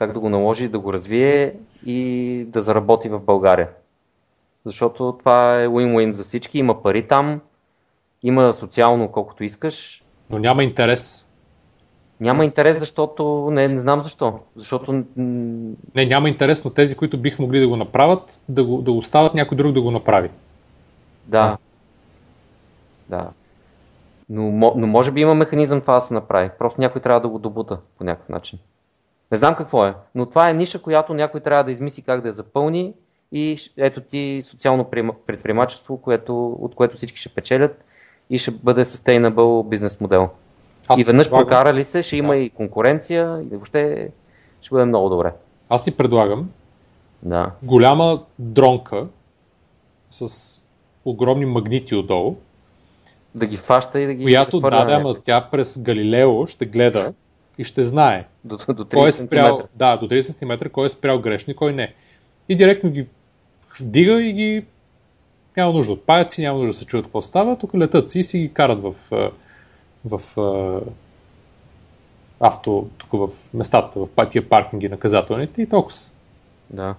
как да го наложи, да го развие и да заработи в България. Защото това е win-win за всички, има пари там, има социално колкото искаш. Но няма интерес. Няма интерес, защото не, не знам защо. Защото... Не, няма интерес на тези, които бих могли да го направят, да го, да остават някой друг да го направи. Да. Да. Но, но може би има механизъм това да се направи. Просто някой трябва да го добута по някакъв начин. Не знам какво е, но това е ниша, която някой трябва да измисли как да я запълни и ето ти социално предприемачество, което, от което всички ще печелят и ще бъде sustainable бизнес модел. Аз и веднъж предлагам... прокарали се, ще има да. и конкуренция и въобще ще бъде много добре. Аз ти предлагам да. голяма дронка с огромни магнити отдолу. Да ги фаща и да ги Която, да, да, ама тя през Галилео ще гледа и ще знае. До, до 30 кой е спрял, см. Да, до 30 см, кой е спрял грешно и кой не. И директно ги вдига и ги няма нужда от паяци, няма нужда да се чуят какво става, тук летат си и си ги карат в, в, в авто, тук в местата, в патия паркинги наказателните и толкова. Да.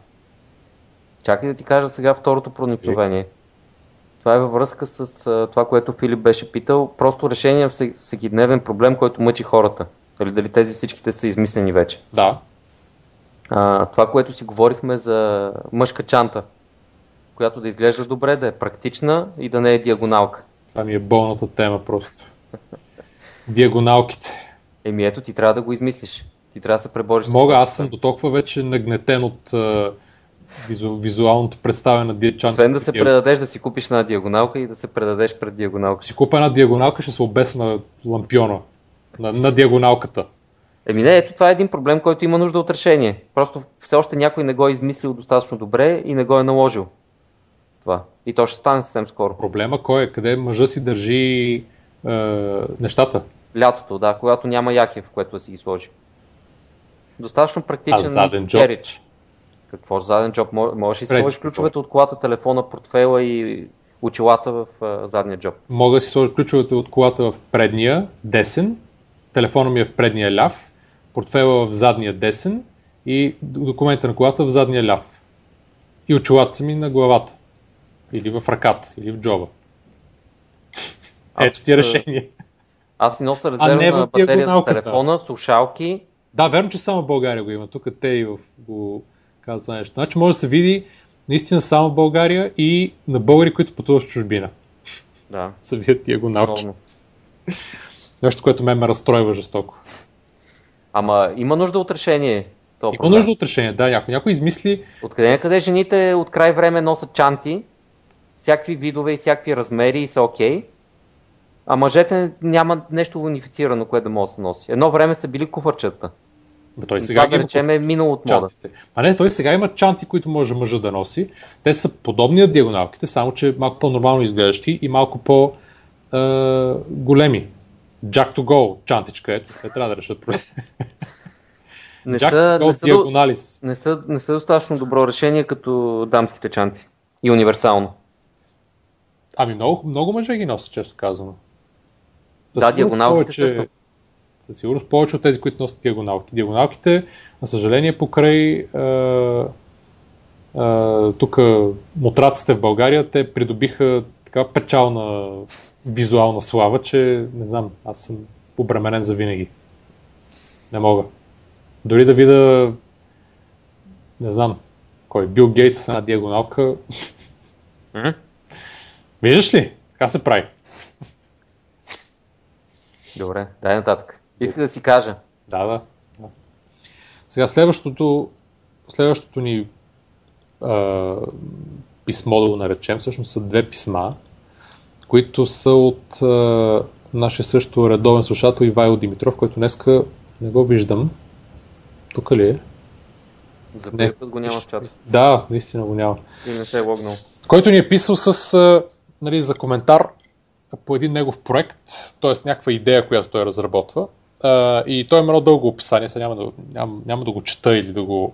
Чакай да ти кажа сега второто проникновение. Това е във връзка с това, което Филип беше питал. Просто решение в всекидневен проблем, който мъчи хората. Дали, дали тези всичките са измислени вече. Да. А, това, което си говорихме за мъжка чанта, която да изглежда добре, да е практична и да не е диагоналка. Това ми е болната тема просто. Диагоналките. Еми ето, ти трябва да го измислиш. Ти трябва да се пребориш Мога, аз съм до толкова вече нагнетен от визу, визуалното представяне на диагоналка. Освен да се предадеш да си купиш една диагоналка и да се предадеш пред диагоналка. Си купа една диагоналка, ще се обеса на лампиона, на, на диагоналката. Еми не, ето това е един проблем, който има нужда от решение. Просто все още някой не го е измислил достатъчно добре и не го е наложил. Това. И то ще стане съвсем скоро. Проблема кой е? Къде мъжа си държи е, нещата? Лятото, да, когато няма яки, в което да си ги сложи. Достатъчно практичен а заден джоб? керич. Какво заден джоб? Можеш ли да сложиш ключовете от колата, телефона, портфела и очилата в uh, задния джоб? Мога да си сложа ключовете от колата в предния, десен, телефона ми е в предния ляв, портфела в задния десен и документа на колата в задния ляв. И очилата са ми на главата. Или в ръката, или в джоба. Аз, Ето ти решение. Аз си нося резервна батерия за телефона, слушалки. Да, верно, че само в България го има. Тук те и в, го казва нещо. Значи може да се види наистина само в България и на българи, които пътуват в чужбина. Да. Се видят диагоналки. Нещо, което ме ме разстройва жестоко. Ама има нужда от решение. Има проблем. нужда от решение, да. Някой, някой измисли. Откъде къде жените от край време носят чанти, всякакви видове и всякакви размери и са окей. Okay, а мъжете няма нещо унифицирано, което да може да се носи. Едно време са били куфарчета. Бе, той сега това, да речем, е минало от мода. Чантите. А не, той сега има чанти, които може мъжа да носи. Те са подобни на диагоналките, само че малко по-нормално изглеждащи и малко по-големи. Jack to go чантичка, ето, те трябва да решат проблем. Не са, не, са, не, са, не са достатъчно добро решение като дамските чанти. И универсално. Ами много, много мъже ги носят, често казано. Да, диагоналките повече, също. Със сигурност повече от тези, които носят диагоналки. Диагоналките, на съжаление, покрай тук мутраците в България, те придобиха така печална визуална слава, че не знам, аз съм обременен за винаги. Не мога. Дори да видя не знам, кой, Бил Гейтс с една диагоналка. Mm-hmm. Виждаш ли? Така се прави. Добре, дай нататък. Иска да си кажа. Да, да. да. Сега следващото, следващото ни а, писмо, да го наречем, всъщност са две писма, които са от а, нашия също редовен слушател Ивайло Димитров, който днеска не го виждам. Тук ли е? За първи път го няма в чата. Да, наистина го няма. И не се е логнал. Който ни е писал с, а, нали, за коментар по един негов проект, т.е. някаква идея, която той разработва. Uh, и той има много дълго описание, сега няма да, няма, няма да го чета или да го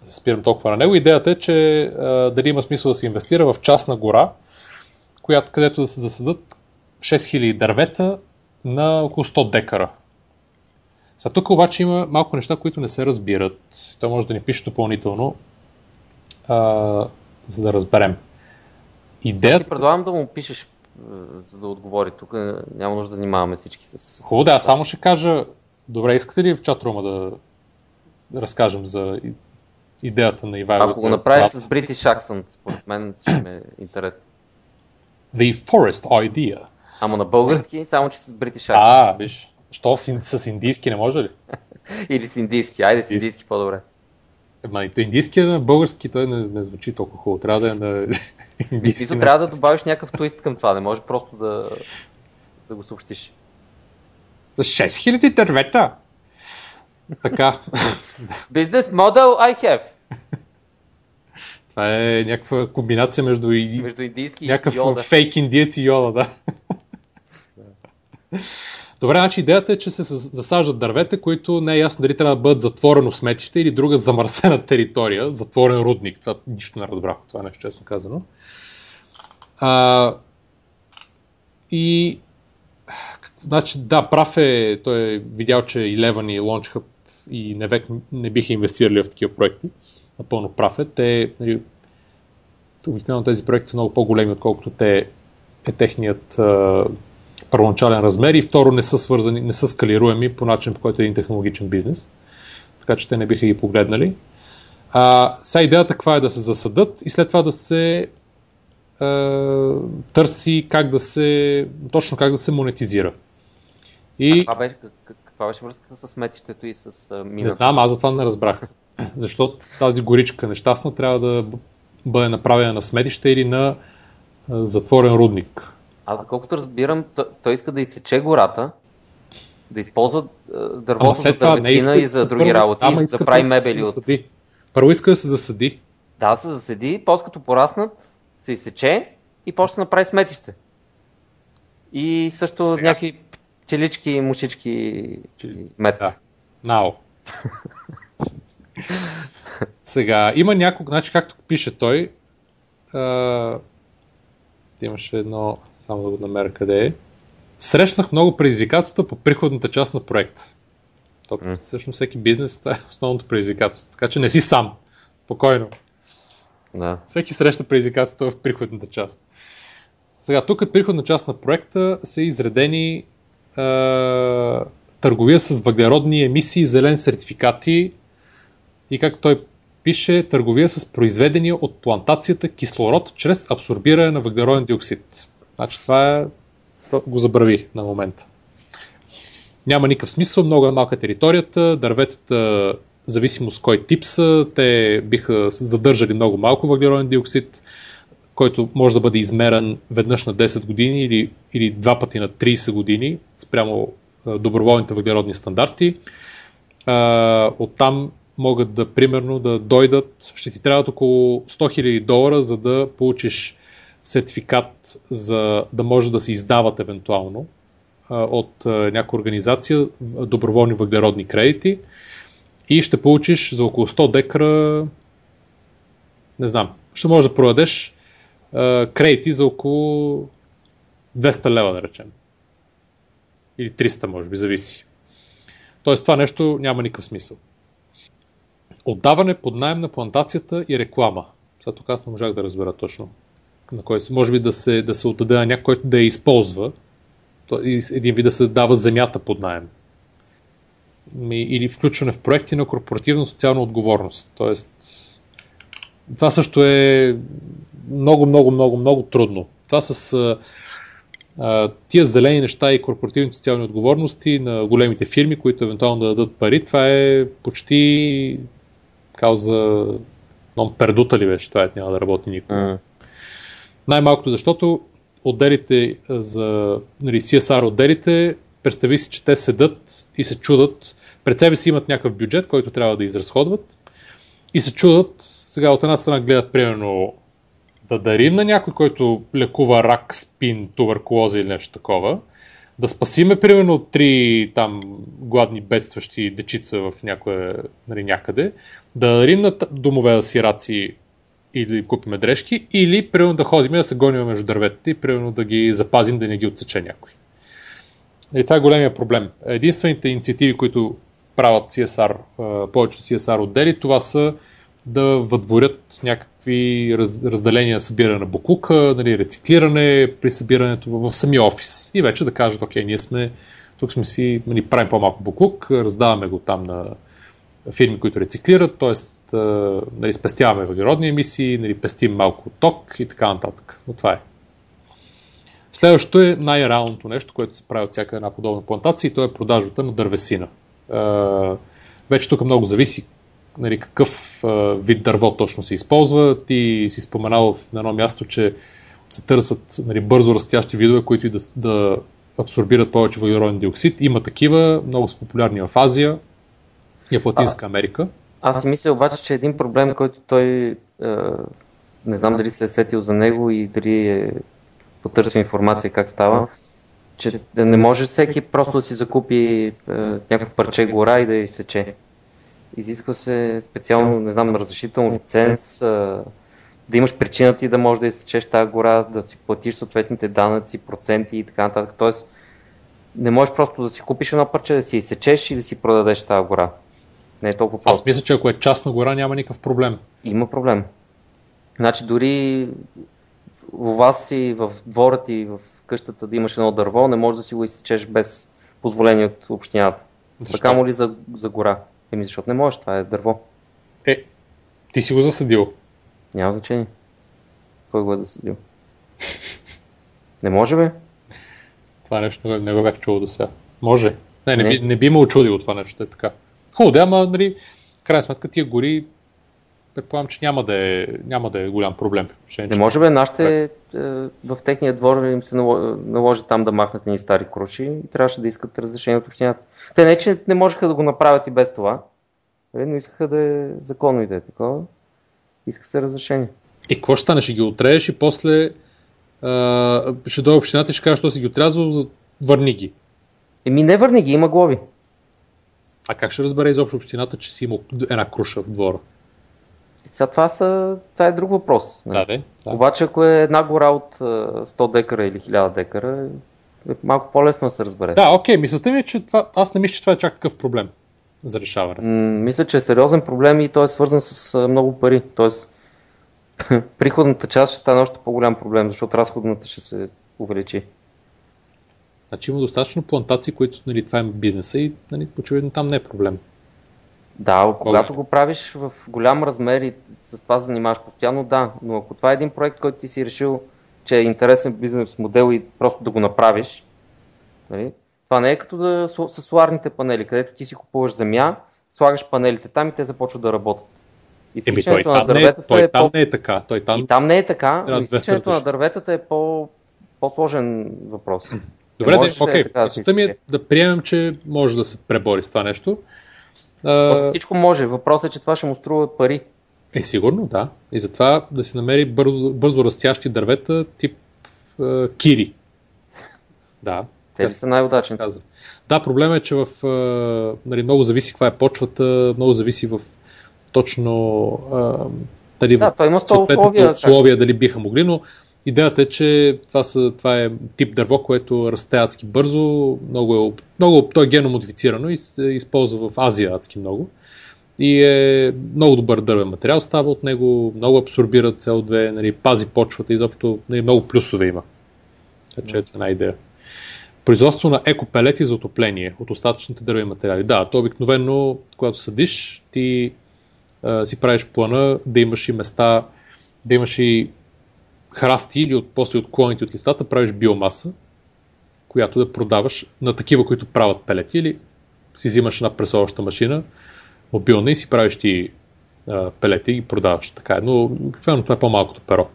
да се спирам толкова на него. Идеята е, че uh, дали има смисъл да се инвестира в частна гора, която, където да се засадат 6000 дървета на около 100 декара. Сега тук обаче има малко неща, които не се разбират. Той може да ни пише допълнително, uh, за да разберем. Идеята... Ти предлагам да му пишеш за да отговори. Тук няма нужда да занимаваме всички с... Хубаво, да, само ще кажа, добре, искате ли в чатрума да разкажем за идеята на Ивайло? Ако го направиш с British accent, според мен ще ме е интересно. The forest idea. Ама на български, само че с British accent. А, виж. Що с, с индийски не може ли? Или с индийски. Айде с индийски по-добре. Ма и индийски на български той не, не звучи толкова хубаво. Трябва да е на индийски. Мисля, трябва да добавиш някакъв твист към това. Не може просто да, да го съобщиш. За 6000 дървета! Така. Бизнес модел I have. Това е някаква комбинация между, и... между индийски някакъв и Йода. фейк индиец и Йода, да. Добре, значи идеята е, че се засаждат дървета, които не е ясно дали трябва да бъдат затворено сметище или друга замърсена територия, затворен рудник. Това нищо не разбрах, това нещо честно казано. А, и значи, да, прав е, той е видял, че Eleven и Launch Hub и не, век, не биха инвестирали в такива проекти. Напълно прав е. Те, нали, обикновено тези проекти са много по-големи, отколкото те е техният а, първоначален размер и второ не са свързани, не са скалируеми по начин, по който е един технологичен бизнес. Така че те не биха ги погледнали. А, сега идеята каква е да се засадат и след това да се а, търси как да се, точно как да се монетизира. И... А каква беше, каква беше връзката с сметището и с мината? Не знам, аз за това не разбрах. Защо тази горичка нещастна трябва да бъде направена на сметище или на затворен рудник? Аз, колкото разбирам, той иска да изсече гората, да използва дървото за дървесина и за други първо, работи, ама да прави мебели от... Първо иска да се засади. Да, се засади, после като пораснат, се изсече и почне да направи сметище. И също Сега. някакви пчелички, мушички, Че... мед. Да. Нао. Сега, има няколко, значи както пише той, а, имаше едно само да го намеря къде е. Срещнах много предизвикателства по приходната част на проекта. То, mm. всъщност всеки бизнес това е основното предизвикателство. Така че не си сам. Спокойно. Да. Всеки среща предизвикателства в приходната част. Сега, тук е приходна част на проекта са изредени е, търговия с въглеродни емисии, зелен сертификати и как той пише търговия с произведения от плантацията кислород чрез абсорбиране на въглероден диоксид. Значи това е, го забрави на момента. Няма никакъв смисъл, много е малка територията, дърветата, зависимо с кой тип са, те биха задържали много малко въглероден диоксид, който може да бъде измерен веднъж на 10 години или, или два пъти на 30 години спрямо доброволните въглеродни стандарти. Оттам могат да, примерно, да дойдат, ще ти трябват около 100 000 долара, за да получиш сертификат за да може да се издават евентуално от някоя организация доброволни въглеродни кредити и ще получиш за около 100 декара не знам, ще можеш да продадеш кредити за около 200 лева, да речем. Или 300, може би, зависи. Тоест това нещо няма никакъв смисъл. Отдаване под найем на плантацията и реклама. Сега тук аз не можах да разбера точно на който може би да се, да се отдаде на някой, който да я използва, един вид да се дава земята под найем. Или включване в проекти на корпоративна социална отговорност. Тоест, това също е много, много, много, много трудно. Това с а, тия зелени неща и корпоративни социални отговорности на големите фирми, които евентуално да дадат пари, това е почти кауза non пердута ли беше, това е, няма да работи никога. Най-малкото защото отделите за нали, CSR отделите, представи си, че те седат и се чудат, пред себе си имат някакъв бюджет, който трябва да изразходват и се чудат, сега от една страна гледат примерно да дарим на някой, който лекува рак, спин, туберкулоза или нещо такова, да спасиме примерно три там гладни бедстващи дечица в някое, нали, някъде, да дарим на домове за сираци или купиме дрежки, или примерно да ходим да се гоним между дърветата и примерно да ги запазим да не ги отсече някой. И това е големия проблем. Единствените инициативи, които правят CSR, повечето CSR отдели, това са да въдворят някакви раз, разделения събиране на буклука, нали, рециклиране при събирането в, в самия офис. И вече да кажат, окей, ние сме, тук сме си, нали, правим по-малко буклук, раздаваме го там на фирми, които рециклират, т.е. Нали, спестяваме въглеродни емисии, нали, пестим малко ток и така нататък. Но това е. Следващото е най-реалното нещо, което се прави от всяка една подобна плантация и то е продажбата на дървесина. Вече тук много зависи нали, какъв вид дърво точно се използва. Ти си споменал в едно място, че се търсят нали, бързо растящи видове, които и да, да абсорбират повече въглероден диоксид. Има такива, много са популярни в Азия и в Латинска Америка. Аз си мисля обаче, че един проблем, който той е, не знам дали се е сетил за него и дали е потърсил информация как става, че не може всеки просто да си закупи е, някакво парче гора и да изсече. Изисква се специално, не знам, разрешително лиценз, е, да имаш причина ти да можеш да изсечеш тази гора, да си платиш съответните данъци, проценти и така нататък. Тоест, не можеш просто да си купиш едно парче, да си изсечеш и да си продадеш тази гора. Не е толкова просто. Аз мисля, че ако е частна гора, няма никакъв проблем. Има проблем. Значи дори у вас си в двора ти, в къщата да имаш едно дърво, не можеш да си го изсечеш без позволение от общината. Защо? Така му ли за, за гора? Еми, защото не можеш, това е дърво. Е, ти си го засадил. Няма значение. Кой го е засадил? не може бе? Това нещо не го бях чувал до сега. Може. Не, не, не. Би, не би ме очудило това нещо, е така. Хубаво, да, ама, нали, крайна сметка тия гори предполагам, че няма да е, няма да е голям проблем. Не може бе, нашите е, в техния двор им се наложи там да махнат ни стари круши и трябваше да искат разрешение от общината. Те не, че не можеха да го направят и без това, но искаха да е законно и да е такова. Иска се разрешение. И какво ще стане? Ще ги отрееш и после а, ще дойде общината и ще каже, що си ги отрязал, върни ги. Еми не върни ги, има глоби. А как ще разбере изобщо общината, че си има една круша в двора? Сега това, са, това е друг въпрос. Да, да, да. Обаче ако е една гора от 100 декара или 1000 декара, е малко по-лесно да се разбере. Да, окей, мислята ми е, че това, аз не мисля, че това е чак такъв проблем за решаване. М- мисля, че е сериозен проблем и той е свързан с много пари. Тоест, приходната част ще стане още по-голям проблем, защото разходната ще се увеличи. Значи има достатъчно плантации, които нали, това е бизнеса и нали, очевидно там не е проблем. Да, когато го правиш в голям размер и с това занимаваш постоянно, да. Но ако това е един проект, който ти си решил, че е интересен бизнес модел и просто да го направиш, нали? това не е като да с соларните панели, където ти си купуваш земя, слагаш панелите там и те започват да работят. Изсичането на дърветата не е, той е там по... не е така. Той там... И там не е така, но изсичането на дърветата е по... по-сложен въпрос. Добре, де, окей. Okay. Да ми е да приемем, че може да се пребори с това нещо. Uh, всичко може. Въпросът е, че това ще му струва пари. Е, сигурно, да. И затова да се намери бързо, бързо растящи дървета тип uh, кири. Да. Те ли са най-удачни? Да, проблема е, че в, uh, нали, много зависи каква е почвата, много зависи в точно uh, дали да, в той има условия, условия дали биха могли, но Идеята е, че това, са, това е тип дърво, което расте адски бързо, много е, много, то е геномодифицирано и се използва в Азия адски много. И е много добър дървен материал, става от него, много абсорбира CO2, нали, пази почвата, изобщо нали, много плюсове има. Така че е една идея. Производство на екопелети за отопление от остатъчните дървени материали. Да, то обикновено, когато съдиш, ти а, си правиш плана да имаш и места, да имаш и храсти или от, после от клоните от листата правиш биомаса, която да продаваш на такива, които правят пелети или си взимаш една пресоваща машина, мобилна и си правиш ти а, пелети и продаваш. Така е. Но това е по-малкото перо.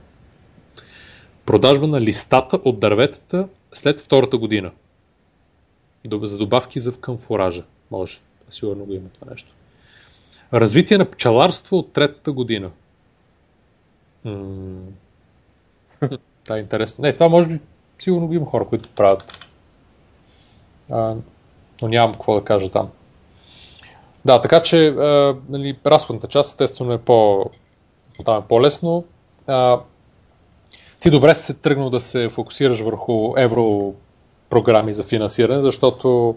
Продажба на листата от дърветата след втората година. За добавки за към фуража. Може. Сигурно го има това нещо. Развитие на пчеларство от третата година. това е интересно. Не, това може би сигурно го има хора, които правят. А, но нямам какво да кажа там. Да, така че а, нали, разходната част естествено е по, там е по-лесно. А, ти добре си се тръгнал да се фокусираш върху европрограми за финансиране, защото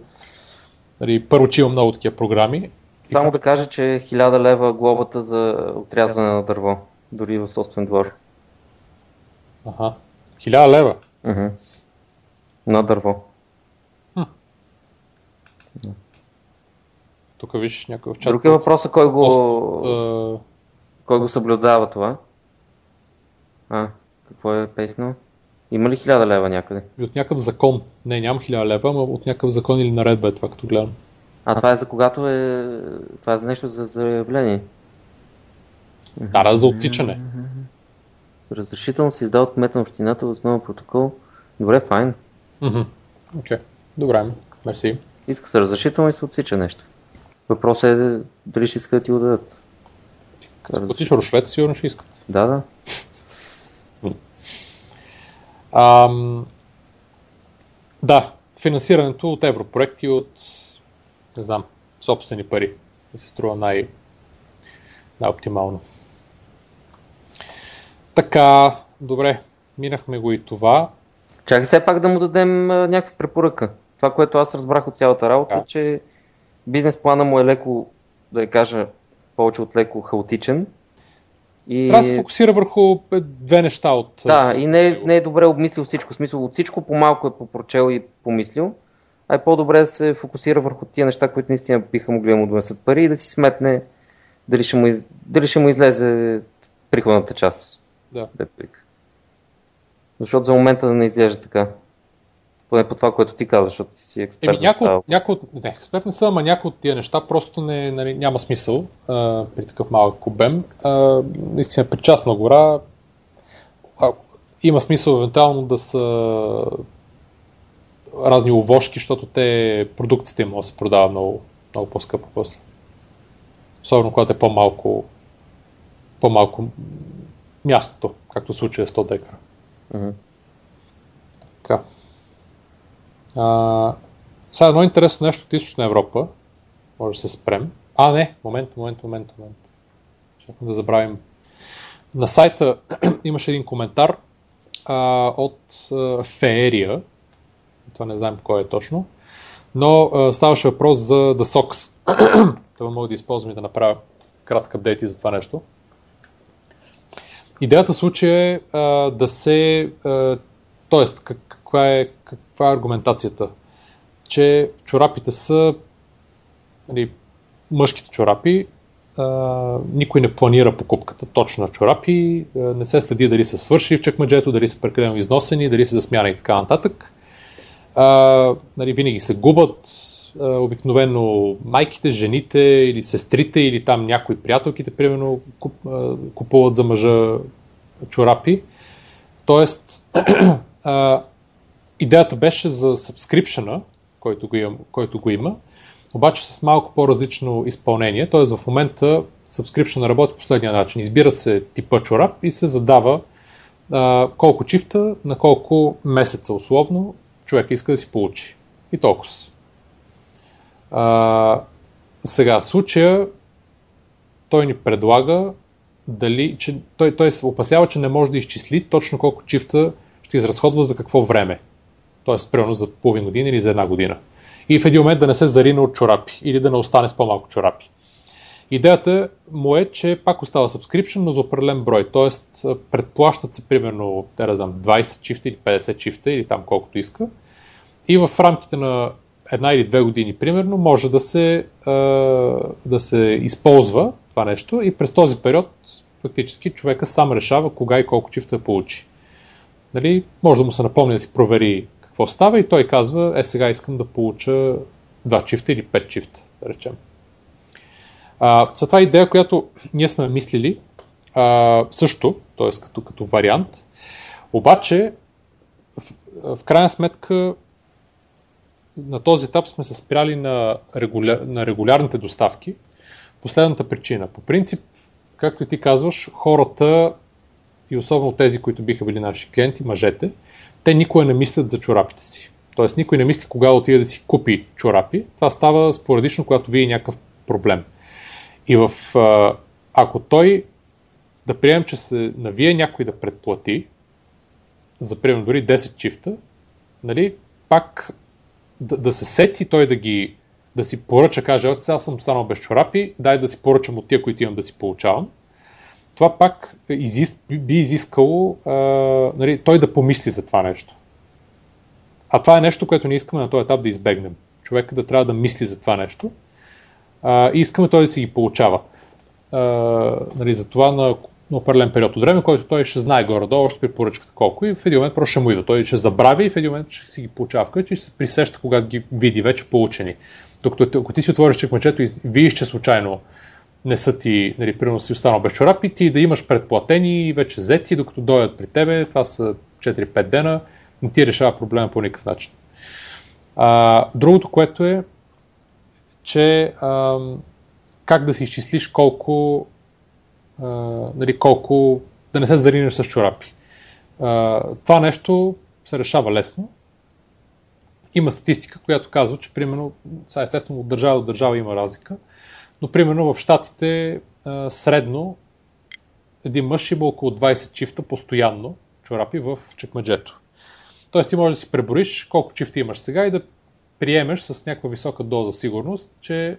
нали, първо, че има много такива програми. Само да кажа, че 1000 лева глобата за отрязване на дърво, дори в собствен двор. Ага. Хиляда лева? Ага. На дърво. Хм. Тук виж някой в чат. Друг е въпросът кой го... Пост, кой го съблюдава това? А, какво е песнал? Има ли 1000 лева някъде? От някакъв закон. Не, нямам 1000 лева, ама от някакъв закон или наредба е това, като гледам. А, това е за когато е... Това е за нещо за заявление. Да, да, за отсичане. Разрешително се издава от кмета на общината в основа протокол. Добре, файн. Окей, добре, мерси. Иска се разрешително и се отсича нещо. Въпросът е дали ще искат да ти го дадат. Като се платиш рушлет, сигурно ще искат. Да, да. Ам, да, финансирането от европроекти от, не знам, собствени пари. Mi се струва най- най-оптимално. Така, добре, минахме го и това. Чакай все пак да му дадем а, някаква препоръка. Това, което аз разбрах от цялата работа, Да. че бизнес плана му е леко, да я кажа, повече от леко хаотичен. И... Трябва да се фокусира върху две неща от... Да, и не е, не е добре обмислил всичко. В смисъл от всичко по-малко е попрочел и помислил, а е по-добре да се фокусира върху тия неща, които наистина биха могли да му донесат пари и да си сметне дали ще му, из... дали ще му излезе приходната част. Да. Защото за момента не изглежда така. Поне по това, което ти казваш, защото си експерт. Еми, някой, от- някой, от- не, експерт не съм, ама някои от тия неща просто не, нали, няма смисъл а, при такъв малък обем. А, наистина, при частна гора а, има смисъл евентуално да са разни овошки, защото те, продукцията им може да се продава много, много по-скъпо после. Особено когато е по-малко, по-малко мястото, както в случая е 100 декара. Мгм. Така. А, сега едно интересно нещо от Източна Европа. Може да се спрем. А, не, момент, момент, момент, момент. Щяхме да забравим. На сайта имаше един коментар а, от а, Феерия. Това не знаем кой е точно. Но а, ставаше въпрос за The Sox. Това мога да използвам и да направя кратък апдейт и за това нещо. Идеята в случая е а, да се. А, тоест, как, каква, е, каква е аргументацията? Че чорапите са. Нали, мъжките чорапи. А, никой не планира покупката точно на чорапи. А, не се следи дали са свършили в чекмаджето, дали са прекалено износени, дали са за смяна и така нататък. А, нали, винаги се губят. А, обикновено майките, жените или сестрите или там някои приятелките, примерно, куп, а, купуват за мъжа чорапи. Тоест, а, идеята беше за subscription който го, който го има, обаче с малко по-различно изпълнение. Т.е. в момента subscription работи последния начин. Избира се типа чорап и се задава а, колко чифта на колко месеца условно човек иска да си получи. И толкова. А, сега, случая той ни предлага дали, че той, той се опасява, че не може да изчисли точно колко чифта ще изразходва за какво време. Тоест, примерно за половин година или за една година. И в един момент да не се зарина от чорапи или да не остане с по-малко чорапи. Идеята му е, че пак остава subscription, но за определен брой. Тоест, предплащат се примерно, да знам, 20 чифта или 50 чифта или там колкото иска. И в рамките на една или две години, примерно, може да се, да се използва това нещо и през този период фактически човека сам решава кога и колко чифта получи. Нали, може да му се напомни да си провери какво става и той казва, е сега искам да получа 2 чифта или 5 чифта, да речем. За това идея, която ние сме мислили а, също, т.е. Като, като вариант, обаче в, в крайна сметка на този етап сме се спряли на, регуляр, на регулярните доставки. Последната причина. По принцип, както и ти казваш, хората и особено тези, които биха били наши клиенти, мъжете, те никога не мислят за чорапите си. Тоест никой не мисли кога отиде да си купи чорапи. Това става спорадично, когато вие някакъв проблем. И в, ако той, да приемем, че се навие някой да предплати, за примерно дори 10 чифта, нали, пак да, да се сети той да ги да си поръча, каже, от сега съм станал без чорапи, дай да си поръчам от тия, които имам да си получавам. Това пак изис, би изискало а, нали, той да помисли за това нещо. А това е нещо, което ние искаме на този етап да избегнем. Човека да трябва да мисли за това нещо а, и искаме той да си ги получава. А, нали, затова на на определен период от време, който той ще знае горе-долу още при поръчката колко и в един момент просто ще му идва. Той ще забрави и в един момент ще си ги получава вкъщи и ще се присеща, когато ги види вече получени. Докато ако ти си отвориш чекмъчето и видиш, че случайно не са ти, нали, примерно си останал без чорапи, ти да имаш предплатени и вече взети, докато дойдат при тебе, това са 4-5 дена, не ти решава проблема по никакъв начин. А, другото, което е, че а, как да си изчислиш колко, нали, колко да не се заринеш с чорапи. Това нещо се решава лесно. Има статистика, която казва, че примерно, сега естествено от държава до държава има разлика, но примерно в Штатите средно един мъж има около 20 чифта постоянно чорапи в чекмаджето. Тоест ти можеш да си пребориш колко чифти имаш сега и да приемеш с някаква висока доза сигурност, че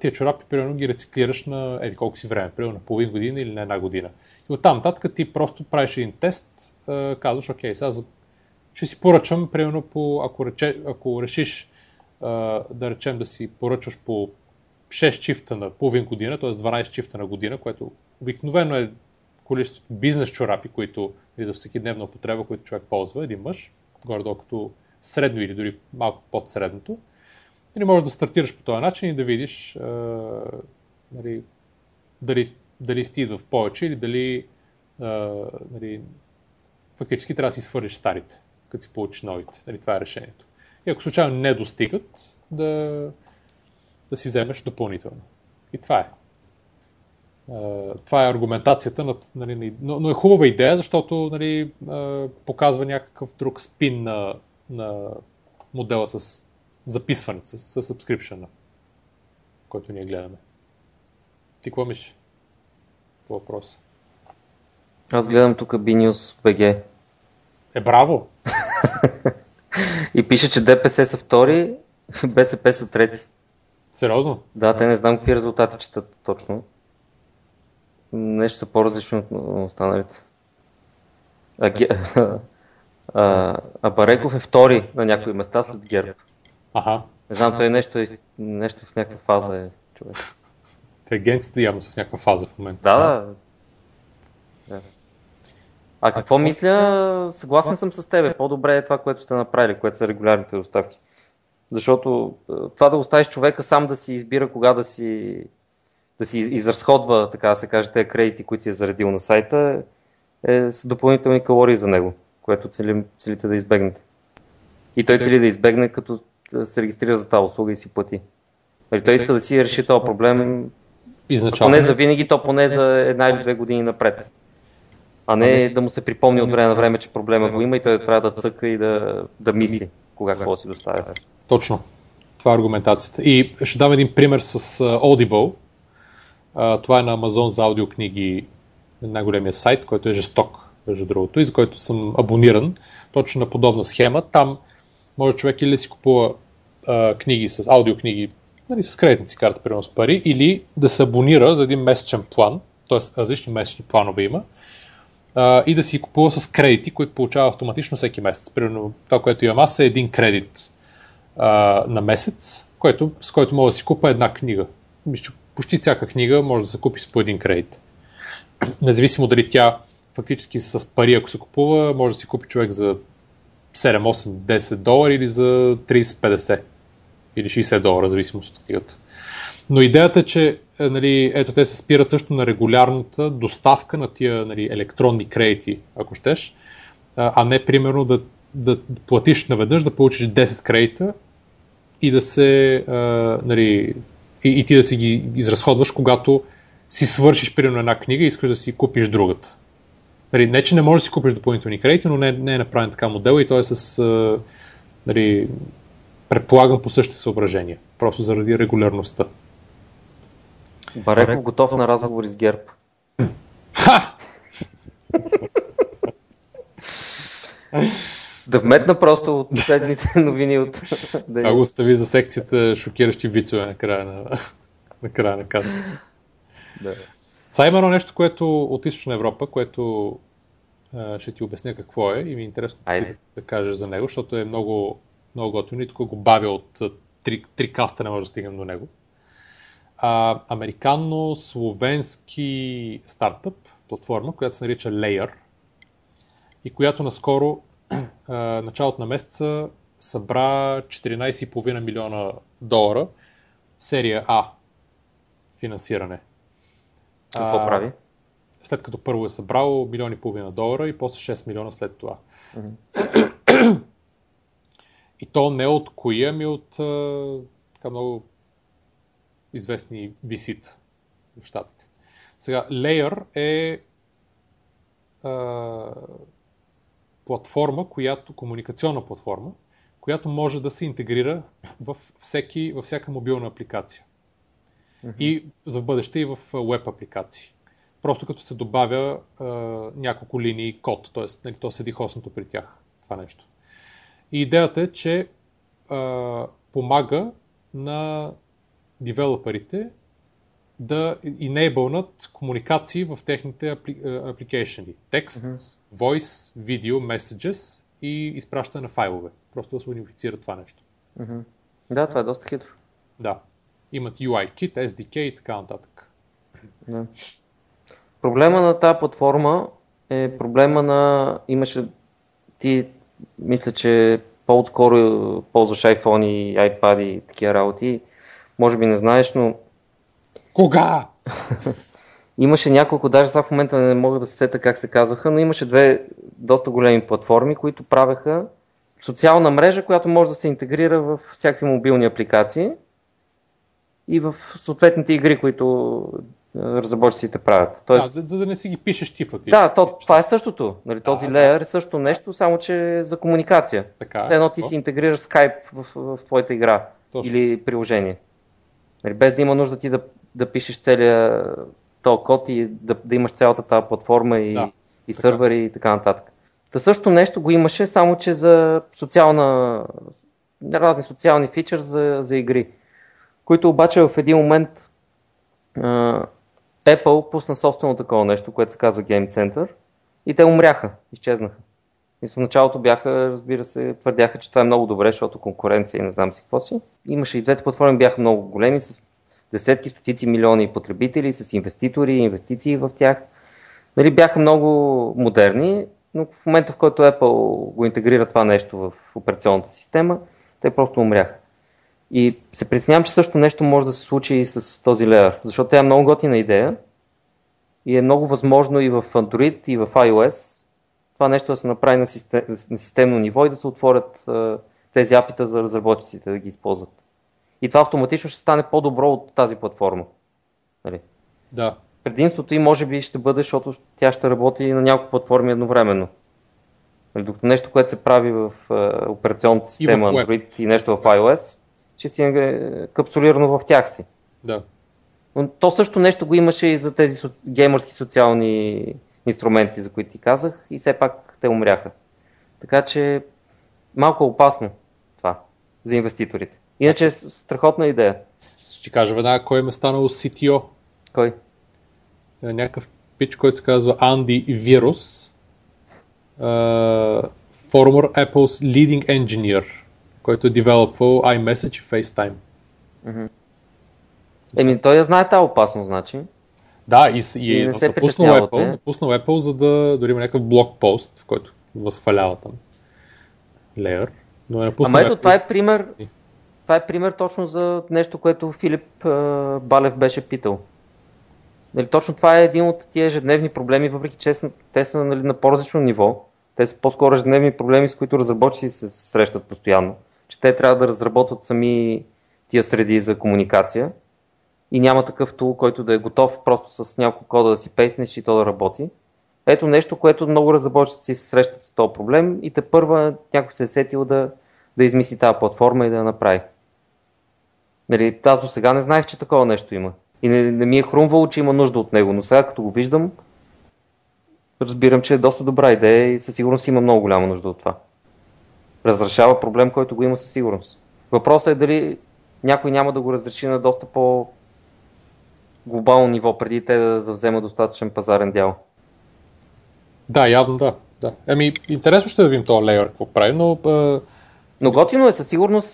тия чорапи примерно ги рециклираш на еди колко си време, примерно на половин година или на една година. И оттам нататък ти просто правиш един тест, казваш, окей, сега ще си поръчам, примерно по, ако, рече, ако решиш да речем да си поръчаш по 6 чифта на половин година, т.е. 12 чифта на година, което обикновено е количеството бизнес чорапи, които или за всеки дневна употреба, които човек ползва, един мъж, горе-долу като средно или дори малко под средното. Или можеш да стартираш по този начин и да видиш а, нали, дали, дали стига в повече или дали а, нали, фактически трябва да си свършиш старите, като си получиш новите. Нали, това е решението. И ако случайно не достигат, да, да си вземеш допълнително. И това е. Това е аргументацията, нали, но, но е хубава идея, защото нали, показва някакъв друг спин на, на модела с записване, с, с subscription, който ние гледаме. Ти какво мислиш по въпроса? Аз гледам тук Binius BG. Е, браво! И пише, че ДПС са втори, БСП са трети. Сериозно? Да, те не знам какви резултати четат точно. Нещо са по-различни от останалите. А, а, а Бареков е втори на някои места след ГЕРБ. Ага. Не знам, той нещо, е, нещо в някаква фаза е човек. Те агенците явно са в някаква фаза в момента. Да, да. да. А какво мисля? Съгласен съм с тебе. По-добре е това, което сте направили, което са регулярните доставки. Защото това да оставиш човека сам да си избира кога да си, да си изразходва, така да се каже, тези кредити, които си е заредил на сайта, е, са допълнителни калории за него, което целим, целите да избегнете. И той цели да избегне, като се регистрира за тази услуга и си плати. Нали, той иска да си реши този проблем Изначално. поне за винаги, то поне за една или две години напред. А не да му се припомни от време на време, че проблема го има и той трябва да цъка и да, да мисли кога какво си доставя. Точно. Това е аргументацията. И ще дам един пример с Audible. Това е на Amazon за аудиокниги, най-големия сайт, който е жесток, между другото, и за който съм абониран. Точно на подобна схема. Там може човек или да си купува а, книги с аудиокниги нали, с кредитна си карта, примерно с пари, или да се абонира за един месечен план, т.е. различни месечни планове има, а, и да си купува с кредити, които получава автоматично всеки месец. Примерно това, което имам аз е един кредит а, на месец, който, с който мога да си купа една книга. Мисля, почти всяка книга може да се купи с по един кредит. Независимо дали тя фактически с пари, ако се купува, може да си купи човек за 7, 8, 10 долара или за 30-50 или 60 долара, зависимост от книгата. Но идеята е, че е, нали, ето те се спират също на регулярната доставка на тия нали, електронни кредити, ако щеш, а не примерно да, да платиш наведнъж, да получиш 10 кредита и да се а, нали, и, и ти да си ги изразходваш, когато си свършиш примерно една книга и искаш да си купиш другата. Нали, не, че не можеш да си купиш допълнителни кредити, но не, не е направен така модел и той е с, а, нали, предполагам по същите съображения, просто заради регулярността. Бареков готов на разговори с ГЕРБ. Ха! да вметна просто от последните новини от... Това го остави за секцията шокиращи вицове на края на, на, края на каза. Да. Са има едно нещо, което от Източна Европа, което а, ще ти обясня какво е и ми е интересно ти да кажеш за него, защото е много, много готино и тук го бавя от три, три каста, не може да стигнем до него. А, американо-словенски стартъп, платформа, която се нарича Layer и която наскоро, началото на месеца, събра 14,5 милиона долара серия А финансиране. Какво а, прави? След като първо е събрал милиони и половина долара и после 6 милиона след това. Mm-hmm. и то не от кои, ами от така много известни висит в щатите. Сега, Layer е а, платформа, която, комуникационна платформа, която може да се интегрира в всеки, във всяка мобилна апликация. Mm-hmm. И за бъдеще и в веб апликации. Просто като се добавя а, няколко линии код, т.е. Нали, то седи хостното при тях това нещо. И идеята е, че а, помага на девелоперите да enablenат комуникации в техните апликейшени. Текст, mm-hmm. voice, video, messages и изпращане на файлове. Просто да се унифицира това нещо. Mm-hmm. Да, това е доста хитро. Да. Имат UI-kit, SDK и така нататък. Да. Проблема на тази платформа е проблема на... Имаше... Ти мисля, че по-отскоро ползваш iPhone и iPad и такива работи. Може би не знаеш, но... Кога? имаше няколко, даже сега в момента не мога да се сета как се казваха, но имаше две доста големи платформи, които правеха социална мрежа, която може да се интегрира в всякакви мобилни апликации и в съответните игри, които разработчиците правят. Тоест... Да, за, за да не си ги пишеш ти фактически. Да, то, това е същото. Нали, този да, леер е също нещо, само че за комуникация. Така, Все едно ти си интегрираш Skype в, в, в твоята игра Точно. или приложение. Нали, без да има нужда ти да, да пишеш целия то код и да, да имаш цялата тази платформа и, да, и сървъри и така нататък. Та също нещо го имаше, само че за социална, разни социални фичър за, за игри, които обаче в един момент Apple пусна собствено такова нещо, което се казва Game Center и те умряха, изчезнаха. И в началото бяха, разбира се, твърдяха, че това е много добре, защото конкуренция и не знам си какво си. Имаше и двете платформи бяха много големи, с десетки, стотици милиони потребители, с инвеститори, инвестиции в тях. Нали, бяха много модерни, но в момента, в който Apple го интегрира това нещо в операционната система, те просто умряха. И се притеснявам, че също нещо може да се случи и с този леер, защото тя е много готина идея и е много възможно и в Android, и в iOS това нещо да се направи на, систем, на системно ниво и да се отворят uh, тези апита за разработчиците да ги използват. И това автоматично ще стане по-добро от тази платформа. Нали? Да. Предимството и може би ще бъде, защото тя ще работи на няколко платформи едновременно. Нали, докато нещо, което се прави в uh, операционната система и Android и нещо в iOS, че си е капсулирано в тях си. Да. Но то също нещо го имаше и за тези соци... геймърски социални инструменти, за които ти казах, и все пак те умряха. Така че малко опасно това за инвеститорите. Иначе е страхотна идея. Ще кажа веднага кой ме станал CTO. Кой? Е, някакъв пич, който се казва Анди Вирус. Uh, former Apple's leading engineer който е девелопвал iMessage и FaceTime. Mm-hmm. Еми, той я знае тази опасност, значи. Да, и, и, и е напуснал Apple, напуснал Apple, за да дори има някакъв блог пост, в който възхвалява там Layer. Но е Ама ето, това е пример, това е пример точно за нещо, което Филип uh, Балев беше питал. Нали, точно това е един от тия ежедневни проблеми, въпреки че те са нали, на по-различно ниво. Те са по-скоро ежедневни проблеми, с които разработчици се срещат постоянно че те трябва да разработват сами тия среди за комуникация и няма такъв тул, който да е готов просто с няколко кода да си пейснеш и то да работи. Ето нещо, което много разработчици се срещат с този проблем и те първа някой се е сетил да, да измисли тази платформа и да я направи. Нали, аз до сега не знаех, че такова нещо има. И не, не ми е хрумвало, че има нужда от него, но сега като го виждам, разбирам, че е доста добра идея и със сигурност има много голяма нужда от това разрешава проблем, който го има със сигурност. Въпросът е дали някой няма да го разреши на доста по глобално ниво, преди те да завземат достатъчен пазарен дял. Да, явно да. да. Еми, интересно ще да видим този лейър какво прави, но... А... Но готино е, със сигурност,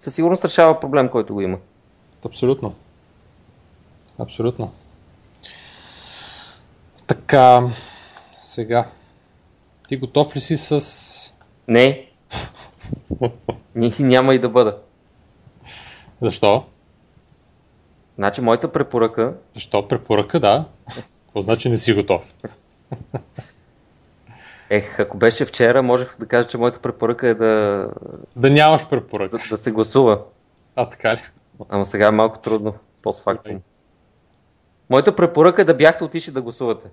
със сигурност решава проблем, който го има. Абсолютно. Абсолютно. Така, сега. Ти готов ли си с... Не. Няма и да бъда. Защо? Значи, моята препоръка, Защо препоръка, да. Какво значи не си готов? ех, ако беше вчера, можех да кажа, че моята препоръка е да, Да нямаш препоръка. да, да се гласува. А, така ли? Ама сега е малко трудно, постфактум. Моята препоръка е да бяхте отишли да гласувате.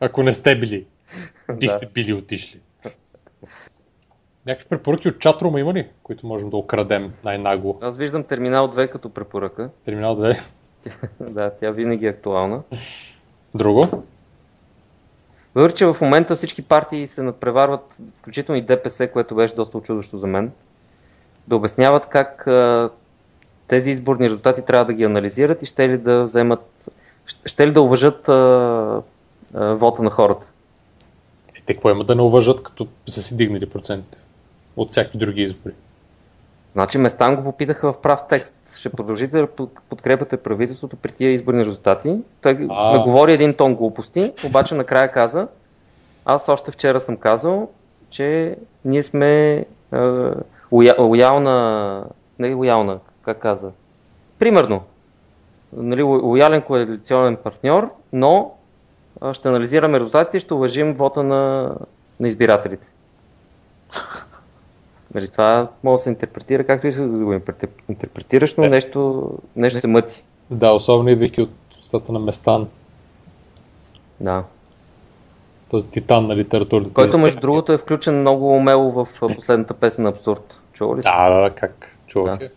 Ако не сте били. Бихте Да. били отишли. Някакви препоръки от чатрума има ли, които можем да окрадем най-нагло? Аз виждам Терминал 2 като препоръка. Терминал 2. да, тя винаги е актуална. Друго? Въпреки, че в момента всички партии се надпреварват, включително и ДПС, което беше доста очудващо за мен, да обясняват как а, тези изборни резултати трябва да ги анализират и ще ли да вземат, ще, ще ли да уважат а, а, вота на хората. И те какво има да не уважат, като са си дигнали процентите? От всякакви други избори. Значи Местан го попитаха в прав текст. Ще продължите да под- подкрепяте правителството при тия изборни резултати. Той А. наговори един тон глупости, обаче накрая каза, аз още вчера съм казал, че ние сме е, лоя, лоялна, не лоялна, как каза, примерно, нали, ло- лоялен коалиционен партньор, но ще анализираме резултатите и ще уважим вота на, на избирателите. Нали, това може да се интерпретира както и да го интерпре- интерпретираш, но Е. нещо, нещо се мъти. Да, особено идвайки от устата на Местан, Да. този титан на литературата. Който между другото е включен много умело в последната песен на Абсурд. Чува ли си? Да, да, да, как? Чувах Да.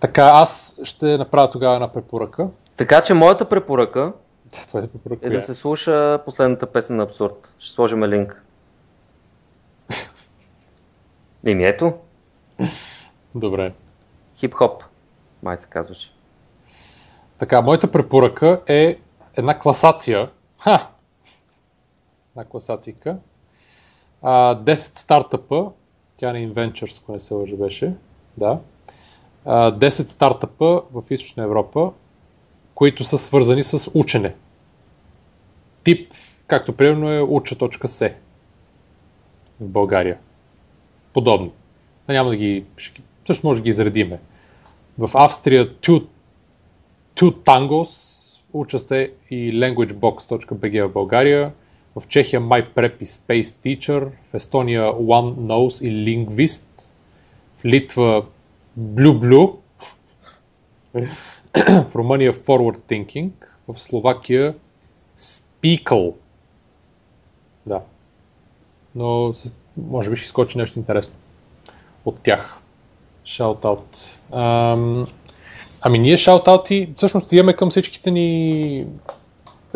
Така, аз ще направя тогава една препоръка. Така че моята препоръка Да, Това е препоръка. е да се слуша последната песен на Абсурд. Ще сложим линк. Еми ето, Добре. хип-хоп, май се казваше. Така, моята препоръка е една класация. Ха! Една класацийка. А, 10 стартъпа. Тя на Inventures, ако не се лъжа беше. Да. А, 10 стартъпа в Източна Европа, които са свързани с учене. Тип, както примерно е уча.се в България. Подобни. Да, няма да ги... Също може да ги изредиме. В Австрия Two Two Tangos, уча се и languagebox.bg в България, в Чехия MyPrep и Space Teacher, в Естония One Knows и Linguist, в Литва Blue Blue, в Румъния Forward Thinking, в Словакия Speakle. Да. Но с- може би ще изкочи нещо интересно от тях. Ам, Ами ние шаутаути, всъщност имаме към всичките ни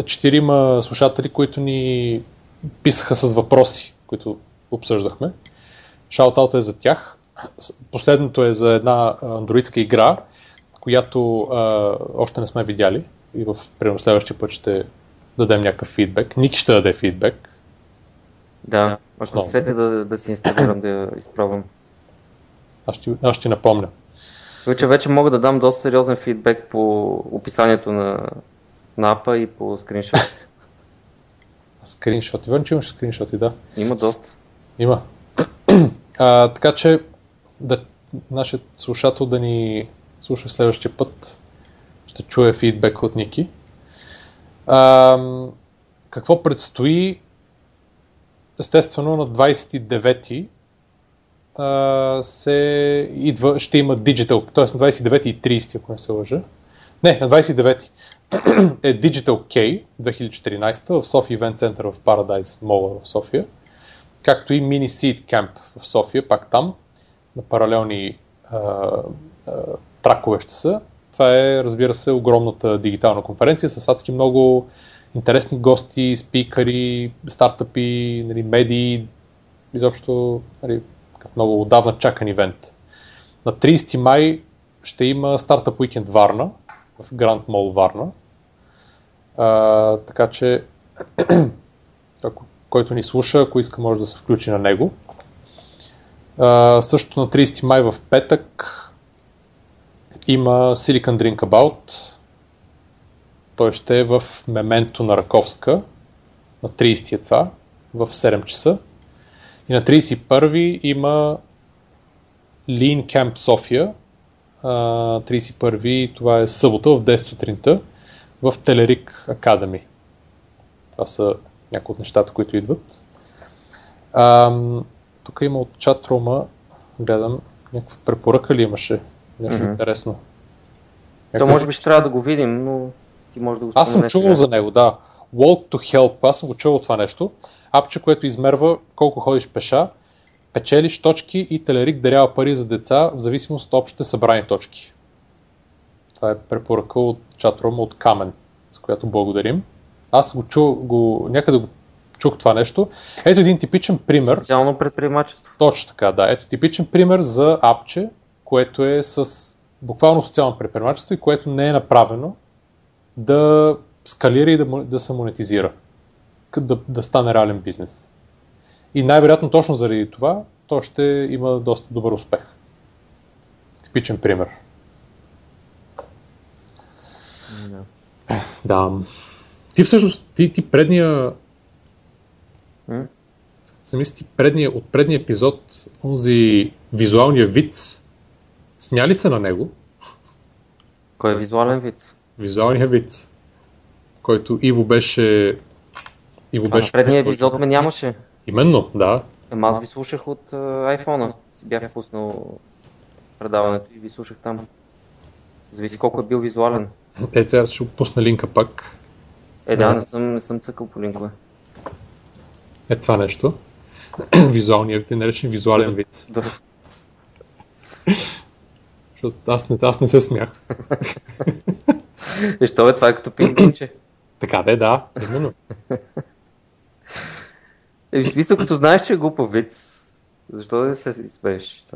четирима слушатели, които ни писаха с въпроси, които обсъждахме. Шаутаут е за тях. Последното е за една андроидска игра, която а, още не сме видяли и в примерно следващия път ще дадем някакъв фидбек. Ники ще даде фидбек. Да, ако Основно. се сетя да, да си инсталирам, да я изпробвам. Аз ще, аз ще напомня. Вече, вече мога да дам доста сериозен фидбек по описанието на, на апа и по скриншот. Скриншоти. Верно, че имаш скриншоти, да. Има доста. Има. А, така че да, нашият слушател да ни слуша следващия път. Ще чуе фидбек от Ники. А, какво предстои? Естествено на 29-ти а, се идва, ще има Digital, т.е. на 29 и 30, ако не се лъжа. Не, на 29 е Digital K 2014 в София Event Center в Paradise Mall в София както и мини Seed Camp в София, пак там, на паралелни а, а, тракове ще са. Това е, разбира се, огромната дигитална конференция с адски много интересни гости, спикъри, стартъпи, нали, медии, изобщо нали, много отдавна чакан ивент. На 30 май ще има стартъп уикенд Варна, в Гранд Мол Варна. А, така че ако който ни слуша, ако иска, може да се включи на него. А, също на 30 май в петък има Silicon Drink About. Той ще е в Мементо на Раковска, на 30 е това, в 7 часа. И на 31 има Lean Camp София, 31 това е събота в 10 сутринта в Телерик Academy. Това са някои от нещата, които идват. тук има от чатрума, гледам, някаква препоръка ли имаше? Нещо mm-hmm. интересно. То може би ще трябва да го видим, но ти може да го Аз съм чувал за него, да. Walk to Help, аз съм го чувал това нещо. Апче, което измерва колко ходиш пеша, печелиш точки и Телерик дарява пари за деца в зависимост от общите събрани точки. Това е препоръка от чатрум от Камен, за която благодарим. Аз го чу, го, някъде го чух това нещо. Ето един типичен пример. Социално предприемачество. Точно така, да. Ето типичен пример за апче, което е с буквално социално предприемачество и което не е направено да скалира и да, да се монетизира, да, да стане реален бизнес. И най-вероятно точно заради това то ще има доста добър успех. Типичен пример. Да. да. Ти всъщност, ти, ти предния... Mm? Замисли ти предния, от предния епизод, онзи визуалния виц, смяли се на него? Кой е визуален виц? Визуалния виц, който Иво беше... Иво беше а предния епизод ме нямаше. Именно, да. Ама аз ви слушах от uh, iPhone-а. Си бях пуснал предаването и ви слушах там. Зависи колко е бил визуален. Е, сега ще пусна линка пак. Е, да, не съм, не съм цъкал по линкове. Е това нещо. Визуалният ти наречен визуален вид. Да. Защото аз не, аз не се смях. И що е, това е като пингвинче. Така да е, да, именно. Е, виж, като знаеш, че е глупав виц, защо да се изпееш?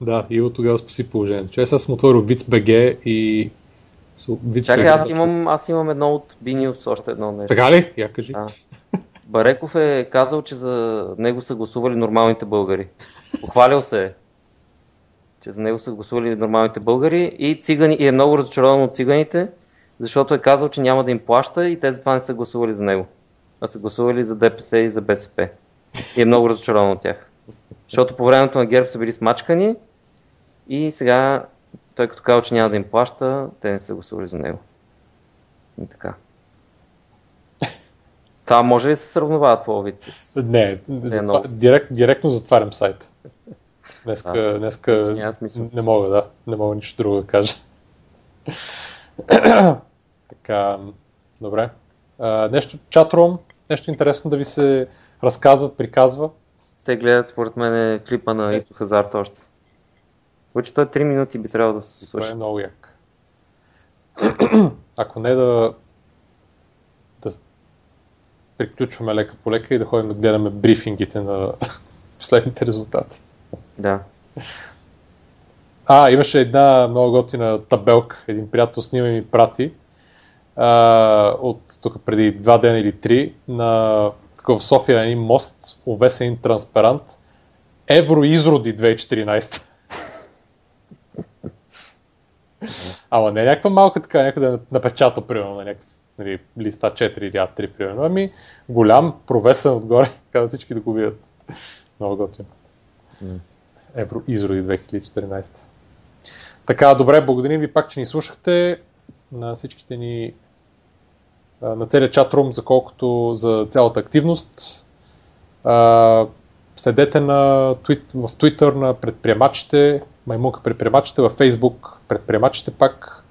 да, и от тогава спаси положението. Че аз съм отворил VIC.BG и... Виц Чакай, аз имам, аз имам едно от Binius, още едно нещо. Така ли? Я кажи. А. Бареков е казал, че за него са гласували нормалните българи. Похвалил се е, че за него са гласували нормалните българи и, цигани, и е много разочарован от циганите, защото е казал, че няма да им плаща и те затова не са гласували за него а са гласували за ДПС и за БСП. И е много разочарован от тях. Защото по времето на ГЕРБ са били смачкани и сега той като казва, че няма да им плаща, те не са гласували за него. И така. Това може ли да се сравновава твоя вид с... Не, затва... директ, директно затварям сайт. Днеска, а, днеска не мога, да. Не мога нищо друго да кажа. така, добре. А, нещо, чатрум, нещо интересно да ви се разказва, приказва? Те гледат според мен клипа на Ицо Хазарт още. Вече той 3 минути би трябвало да се слуша. Това е много як. Ако не да, да приключваме лека по лека и да ходим да гледаме брифингите на последните резултати. Да. А, имаше една много готина табелка. Един приятел снима и ми прати а, от тук преди два дена или три на в София един мост, увесен транспарант Евроизроди 2014. Ама не някаква малка така, някой да е напечата, примерно, на някакъв нали, листа 4 или А3, примерно. Ами голям, провесен отгоре, казват всички да го видят. Много готино. Евроизроди 2014. Така, добре, благодарим ви пак, че ни слушахте на всичките ни на целият чатрум, за колкото за цялата активност. Следете на, в Twitter на предприемачите, Маймунка предприемачите, във Facebook предприемачите пак.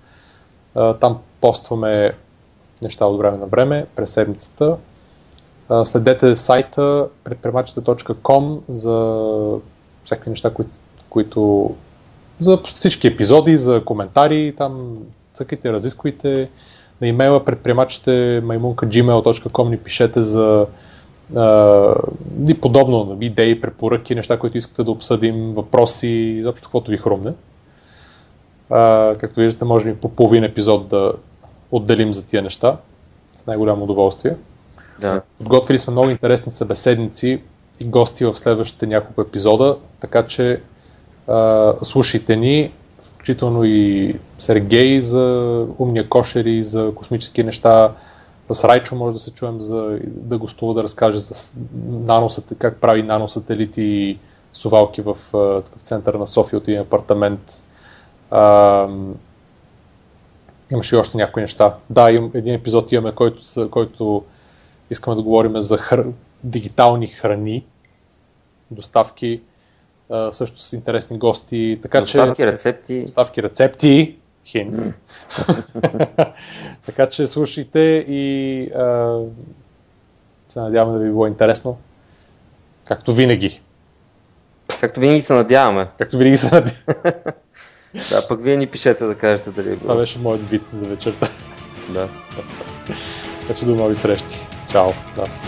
Там постваме неща от време на време, през седмицата. Следете сайта предприемачите.com за всякакви неща, които, които за всички епизоди, за коментари, там цъкайте, разисквайте на имейла предприемачите maimunka.gmail.com ни пишете за а, и подобно, идеи, препоръки, неща, които искате да обсъдим, въпроси, заобщо каквото ви хрумне. А, както виждате, може и по половин епизод да отделим за тия неща с най-голямо удоволствие. Да. Подготвили сме много интересни събеседници и гости в следващите няколко епизода, така че а, слушайте ни, включително и Сергей за умния кошер и за космически неща. С Райчо може да се чуем за, да гостува да разкаже за наносата, как прави наносателити и сувалки в, в центъра на София от един апартамент. А, имаше и още някои неща. Да, им, един епизод имаме, който, който искаме да говорим за хр... дигитални храни, доставки, а, също с интересни гости. Така, доставки, че, рецепти. Доставки, рецепти. Хинт. Mm. така че слушайте и а, се надявам да ви било интересно. Както винаги. Както винаги се надяваме. Както винаги се надяваме. да, пък вие ни пишете да кажете дали е било. Това беше моят вид за вечерта. да. Така че до нови срещи. Чао. Аз.